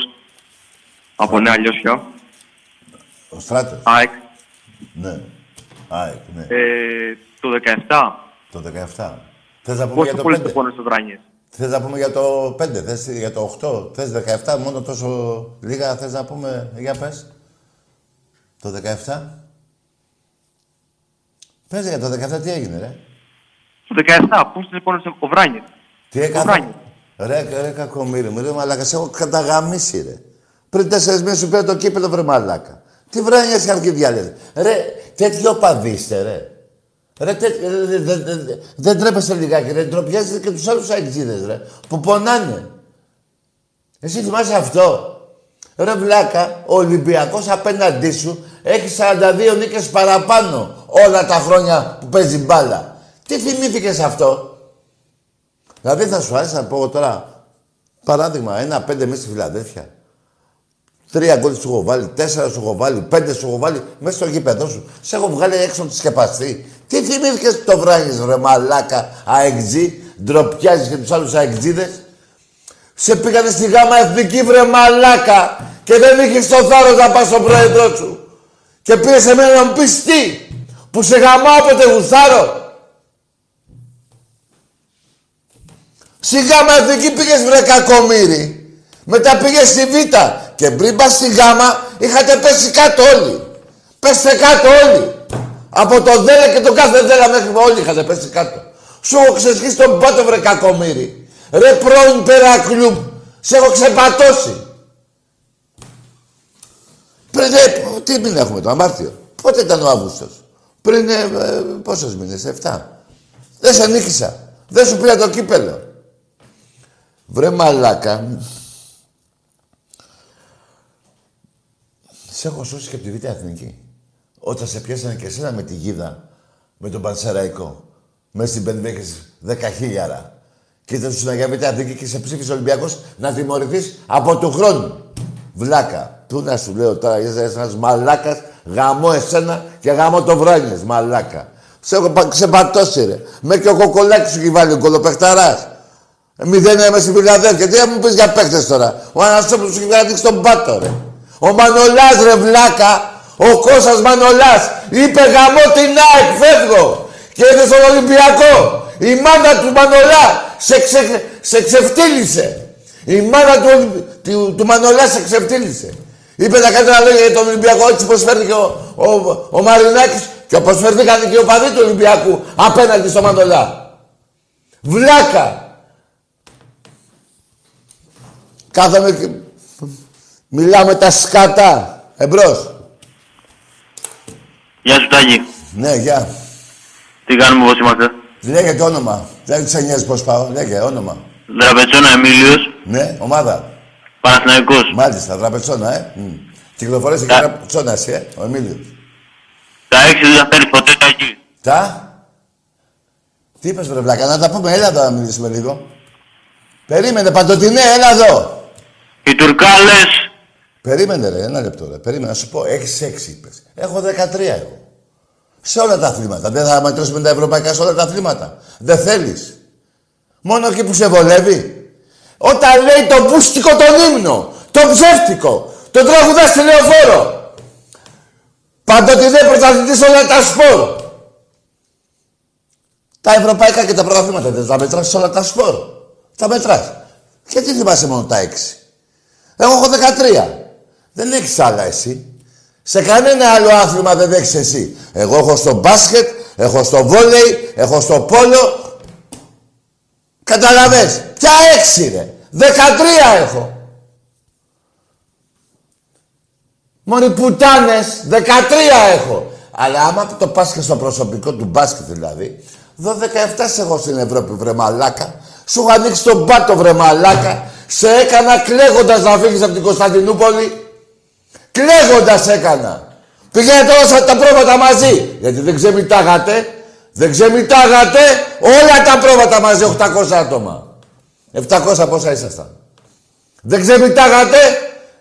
Speaker 7: Από Νέα Λιώσια.
Speaker 1: Ο Στράτος.
Speaker 7: ΑΕΚ.
Speaker 1: Ναι. ΑΕΚ, ναι.
Speaker 7: Ε, το 17.
Speaker 1: Το 17. Θες να πούμε
Speaker 7: Πόσο
Speaker 1: για το
Speaker 7: πολύ
Speaker 1: 5.
Speaker 7: το πόνο στο Βράνιες.
Speaker 1: Θες να πούμε για το 5, θες για το 8, θες 17, μόνο τόσο λίγα θες να πούμε, για πες. Το 17. Πες για το 17 τι έγινε, ρε;
Speaker 7: Το 17. Πώς είναι πόνο στο Βράνιες.
Speaker 1: Τι
Speaker 7: Το
Speaker 1: έκανα.
Speaker 7: Βράνιες.
Speaker 1: Ρε, ρε κακομύρι μου, ρε μαλάκα, σε έχω καταγαμίσει, ρε. Πριν τέσσερις μήνες σου πήρε το κύπελο, βρε μαλάκα. Τι βράνια και αρχιδιά λες. Ρε, τέτοιο παδίστε, ρε. Ρε, τέ, ρε, δε- δε- δε- δε- δεν τρέπεστε λιγάκι, ρε. Ντροπιάζετε και τους άλλους αεξίδες, ρε. Που πονάνε. Εσύ θυμάσαι αυτό; Ρε βλάκα, ο Ολυμπιακός απέναντί σου έχει 42 νίκες παραπάνω όλα τα χρόνια που παίζει μπάλα. Τι θυμήθηκες αυτό; Δηλαδή θα σου άρεσε να πω εγώ τώρα, παράδειγμα, ένα πέντε μέσα στη Φιλαδέλφια. Τρία γκολ σου έχω βάλει, τέσσερα σου έχω βάλει, πέντε σου έχω βάλει μέσα στο γήπεδο σου. Σε έχω βγάλει έξω τη σκεπαστή. Τι θυμήθηκες το βράγει, ρε μαλάκα, αεξή, ντροπιάζεις και τους άλλους αεξίδε. Σε πήγανε στη γάμα εθνική, βρε μαλάκα, και δεν είχες το θάρρος να πας στον πρόεδρό σου. Και πήρες σε μένα να μου πεις τι, που σε γαμάω όποτε γουστάρω. Στη γάμα εθνική πήγες βρε κακομύρι. Μετά πήγες στη Β. Και πριν πας στη γάμα είχατε πέσει κάτω όλοι. Πέστε κάτω όλοι. Από το δέλα και το κάθε δέλα μέχρι όλοι είχατε πέσει κάτω. Σου έχω ξεσχίσει τον πάτο βρε κακομύρι. Ρε πρώην περακλούμ. Σε έχω ξεπατώσει. Πριν, ε, τι μήνα έχουμε το Αμάρτιο; Πότε ήταν ο Αύγουστος; Πριν ε, ε, πόσους μήνες, 7. Δεν σε νίκησα. Δεν σου πήρα το κύπελο. Βρε μαλάκα. Σε έχω σώσει και από τη Β' Εθνική. Όταν σε πιάσανε και εσένα με τη γίδα, με τον Πανσεραϊκό. Μέσα στην πέντε έχεις δέκα χίλιαρα. Και ήταν σου για Β' Εθνική και σε ψήφισε ο Ολυμπιακός να τιμωρηθείς από του χρόνου. Βλάκα. Πού να σου λέω τώρα, είσαι ένας μαλάκας, γαμώ εσένα και γαμώ το βράνιες, μαλάκα. Σε έχω πα- ξεπατώσει ρε. Με και ο κοκολάκης σου έχει βάλει ο κολοπεχταράς. Μηδέν είμαι στη Φιλαδέλφια. Τι θα μου πεις για παίχτες τώρα; Ο Αναστόπουλος σου έχει βγάλει στον πάτο ρε. Ο Μανολάς ρε βλάκα. Ο Κώστας Μανολάς είπε γαμώ την ΑΕΚ, φεύγω. Και ήρθε στον Ολυμπιακό. Η μάνα του Μανολά σε, ξε, σε ξεφτύλισε. Η μάνα του, Ολυμπ- του, του Μανολά σε ξεφτύλισε. Είπε να κάνει ένα λόγια για τον Ολυμπιακό έτσι πως φέρθηκε ο, ο, ο Μαρινάκης και όπως φέρθηκαν και οι οπαδοί του Ολυμπιακού απέναντι στο Μανολά. Βλάκα. Κάθαμε και μιλάμε τα σκάτα. Εμπρός.
Speaker 3: Γεια σου Τάκη.
Speaker 1: Ναι, γεια.
Speaker 3: Τι κάνουμε, πώς είμαστε;
Speaker 1: Λέγε το όνομα. Δεν σε νοιάζει πώς πάω. Λέγε όνομα.
Speaker 3: Δραπετσόνα Εμίλιος,
Speaker 1: Ναι, ομάδα.
Speaker 3: Παναθηναϊκός.
Speaker 1: Μάλιστα, τραπετσόνα, ε. Μμ. Κυκλοφορέσαι και τραπετσόνα, εσύ, ε. Ο Εμίλιος.
Speaker 3: Τα έξι δεν θα φέρεις ποτέ Τάκη.
Speaker 1: Τα; Τι είπες, βρε βλάκα, να τα πούμε. Έλα εδώ να μιλήσουμε λίγο. Περίμενε, παντοτινέ, έλα εδώ.
Speaker 3: Οι Τουρκάλες,
Speaker 1: Περίμενε, ρε, ένα λεπτό, ρε. Περίμενε, να σου πω. Έχεις έξι, είπες. Έχω 13 εγώ. Σε όλα τα αθλήματα. Δεν θα μετρήσουμε τα ευρωπαϊκά σε όλα τα αθλήματα. Δεν θέλεις. Μόνο εκεί που σε βολεύει. Όταν λέει το πούστικο τον ύμνο, το ψεύτικο, το τραγουδάς στη λεωφόρο. Παντοτινέ πρωταθλητής σε όλα τα σπορ. Τα ευρωπαϊκά και τα πρωταθλήματα δεν τα μετράς σε όλα τα σπορ. Τα μετράς. Γιατί θυμάσαι μόνο τα έξι. Εγώ έχω 13. Δεν έχεις άλλα εσύ. Σε κανένα άλλο άθλημα δεν έχεις εσύ. Εγώ έχω στο μπάσκετ, έχω στο βόλεϊ, έχω στο πόλο. Καταλαβες. Ποια έξι ρε. 13 έχω. Μόνοι πουτάνες, 13 έχω. Αλλά άμα το πας και στο προσωπικό του μπάσκετ δηλαδή, 12-17 σε έχω στην Ευρώπη βρε μαλάκα. Σου έχω ανοίξει τον πάτο βρε μαλάκα. Σε έκανα κλαίγοντας να φύγεις από την Κωνσταντινούπολη. Κλαίγοντας έκανα. Πήγαινε τώρα στα- τα πρόβατα μαζί. Γιατί δεν ξεμητάγατε. Δεν ξεμητάγατε όλα τα πρόβατα μαζί, 800 άτομα. 700 πόσα ήσασταν. Δεν ξεμητάγατε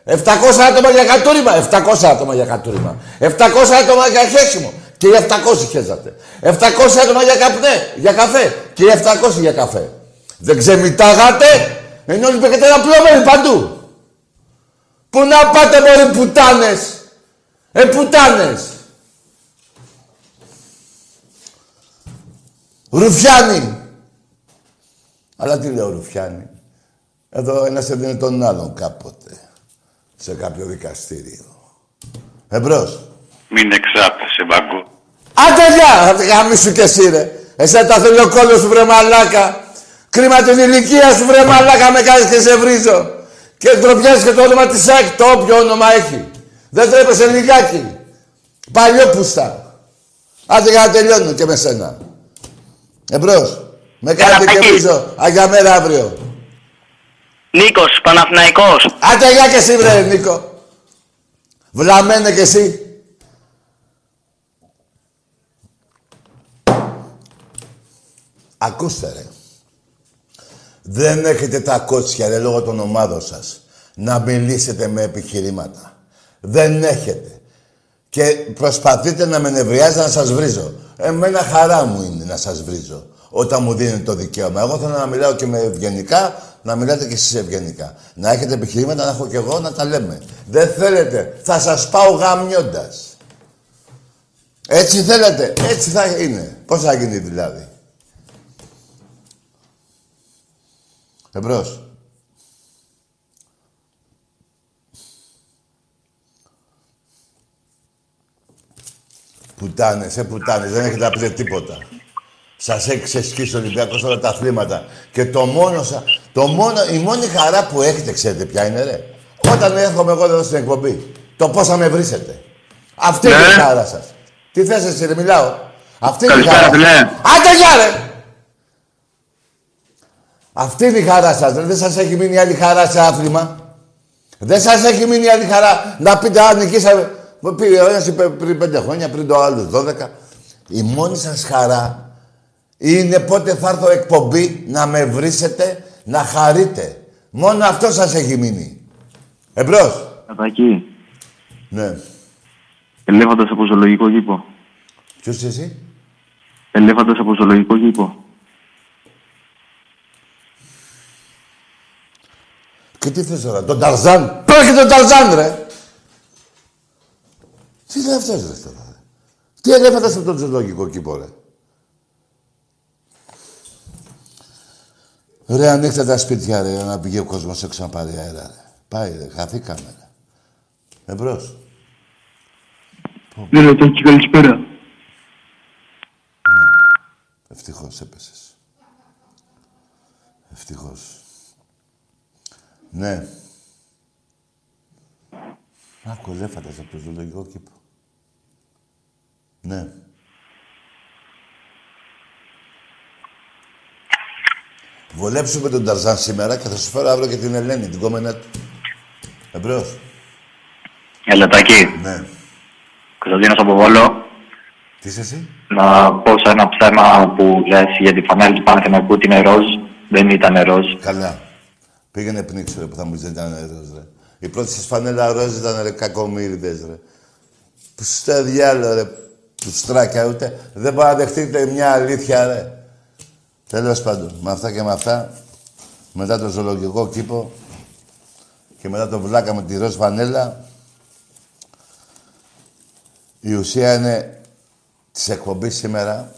Speaker 1: 700 άτομα για κατούριμα. 700 άτομα για κατούριμα. 700 άτομα για χέσιμο. Και οι 700 χέζατε. 700 άτομα για καπνέ, για καφέ. Και οι 700 για καφέ. Δεν ξεμητάγατε, ενώ όλοι πήγατε ένα πλώμερι παντού. Πού να πάτε μωροί πουτάνες. Ε, πουτάνες. Ρουφιάνι. Αλλά τι λέω Ρουφιάνι. Εδώ ένας έδινε τον άλλον κάποτε. Σε κάποιο δικαστήριο. Εμπρός.
Speaker 9: Μην εξάπτεσαι, μπαγκού.
Speaker 1: Άντε γεια! Θα τη γαμίσου κι εσύ ρε. Εσένα τα θέλει ο κόλλος σου βρε μαλάκα. Κρίμα την ηλικία σου βρε μαλάκα με κάνεις και σε βρίζω. Και ντροπιάζεις και το όνομα της ΑΕΚ, το όποιο όνομα έχει. Δεν τρέπεσαι λιγάκι. Παλιόπουστα. Άντε για να τελειώνω και με σένα. Εμπρός. Με κάνετε και
Speaker 5: Τάκη.
Speaker 1: βρίζω. Αγιά μέρα αύριο.
Speaker 5: Νίκος, Παναθηναϊκός.
Speaker 1: Άντε γεια και εσύ βρε Νίκο. Βλαμμένε κι εσύ. Ακούστε ρε. Δεν έχετε τα κότσια ρε λόγω των ομάδων σας να μιλήσετε με επιχειρήματα. Δεν έχετε. Και προσπαθείτε να με νευριάζετε να σας βρίζω. Εμένα χαρά μου είναι να σας βρίζω όταν μου δίνετε το δικαίωμα. Εγώ θέλω να μιλάω και με ευγενικά, να μιλάτε και εσείς ευγενικά. Να έχετε επιχειρήματα, να έχω και εγώ να τα λέμε. Δεν θέλετε. Θα σας πάω γαμιώντας. Έτσι θέλετε. Έτσι θα είναι. Πώς θα γίνει δηλαδή. Εμπρός. Πουτάνες, ε, πουτάνες. Δεν έχετε να πείτε τίποτα. Σας έχει ξεσκίσει ο Ολυμπιακός όλα τα αθλήματα. Και το μόνο, σα... το μόνο, η μόνη χαρά που έχετε, ξέρετε ποια είναι, ρε. Όταν έρχομαι εγώ εδώ στην εκπομπή, το πώς θα με βρίσετε. Αυτή είναι η
Speaker 3: Ναι.
Speaker 1: χαρά σας. Τι θες εσύ, ρε, μιλάω. Αυτή είναι η
Speaker 3: Καλησπέρα,
Speaker 1: χαρά.
Speaker 3: φιλέ.
Speaker 1: Άντε, γεια, ρε! Αυτή είναι η χαρά σας, ρε. Δεν σας έχει μείνει άλλη χαρά σε άθλημα. Δεν σας έχει μείνει άλλη χαρά να πείτε αν νικήσαμε. Μου Πήγε ο ένας είπε πριν πέντε χρόνια, πριν το άλλο δώδεκα. Η μόνη σας χαρά είναι πότε θα έρθω εκπομπή να με βρίσετε, να χαρείτε. Μόνο αυτό σας έχει μείνει. Εμπρός.
Speaker 8: Κατακή,
Speaker 1: Ναι.
Speaker 8: ελέφαντας από ζωολογικό κήπο.
Speaker 1: Ποιος είσαι εσύ;
Speaker 8: Ελέφαντας από ζωολογικό κήπο.
Speaker 1: Και τι θες τώρα, τον Ταρζάν. Πάρε και τον Ταρζάν, ρε. Τι λέει αυτός, ρε, τώρα. ρε. Τι ελέφαντας από τον ζωολογικό κήπο, ρε. Ρε, ανοίξτε τα σπίτια, ρε, να πηγαίνει ο κόσμος έξω να πάρει αέρα, ρε. Πάει, ρε, χαθήκαμε, ρε. Εμπρός.
Speaker 8: Ναι, Ρωτάκη, καλησπέρα.
Speaker 1: Ευτυχώς έπεσες. Ευτυχώς. Ναι. Άκου, ελέφαντας από το ζωολογικό κήπο. Ναι. Βολέψουμε τον Ταρζάν σήμερα και θα σου φέρω αύριο και την Ελένη, την κόμενα του. Εμπρός.
Speaker 3: Ελατακή.
Speaker 1: Ναι.
Speaker 3: Κωνσταντίνος από Βόλο.
Speaker 1: Τι είσαι εσύ;
Speaker 3: Να πω σε ένα ψέμα που λες για τη φανέλη του Παναθηναϊκού ότι είναι ροζ. Δεν ήταν ροζ.
Speaker 1: Καλά. Πήγαινε πνίξου, ρε, που θα μου ζητάνε ήταν ροζ, ρες. Η πρώτη σας φανέλα ροζ ήταν, ρε, κακομύριδες, ρε. Που στο διάλο, ρε, που στράκια ούτε. Δεν μπορεί να δεχτείτε μια αλήθεια, ρε. Τέλος πάντων, με αυτά και με αυτά, μετά το ζωολογικό κήπο και μετά το βλάκα με τη ροζ φανέλα, η ουσία είναι της εκπομπής σήμερα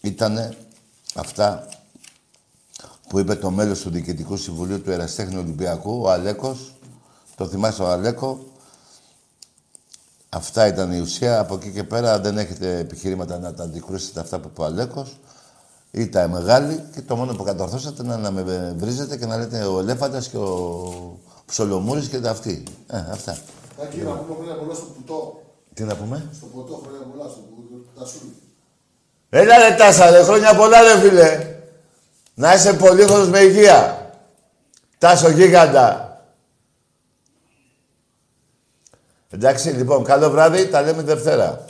Speaker 1: ήταν αυτά που είπε το μέλος του Διοικητικού Συμβουλίου του Εραστέχνη Ολυμπιακού, ο Αλέκος. Το θυμάσαι ο Αλέκο. Αυτά ήταν η ουσία. Από εκεί και πέρα δεν έχετε επιχειρήματα να τα αντικρούσετε αυτά που είπε ο Αλέκος. Ή τα μεγάλη και το μόνο που κατορθώσατε είναι να με βρίζετε και να λέτε ο Ελέφαντας και ο Ψολομούρης και τα αυτοί. Ε, αυτά.
Speaker 10: Τάκη, να πούμε χρόνια πολλά στο πουτό.
Speaker 1: Τι να πούμε;
Speaker 10: Στο ποτό χρόνια πολλά, στο πουτό. Τασούλη.
Speaker 1: Έλα ρε Τάσα, ρε, χρόνια πολλά ρε φίλε. Να είσαι πολύχρονος με υγεία. Τάσο γίγαντα. Εντάξει, λοιπόν, καλό βράδυ, τα λέμε Δευτέρα.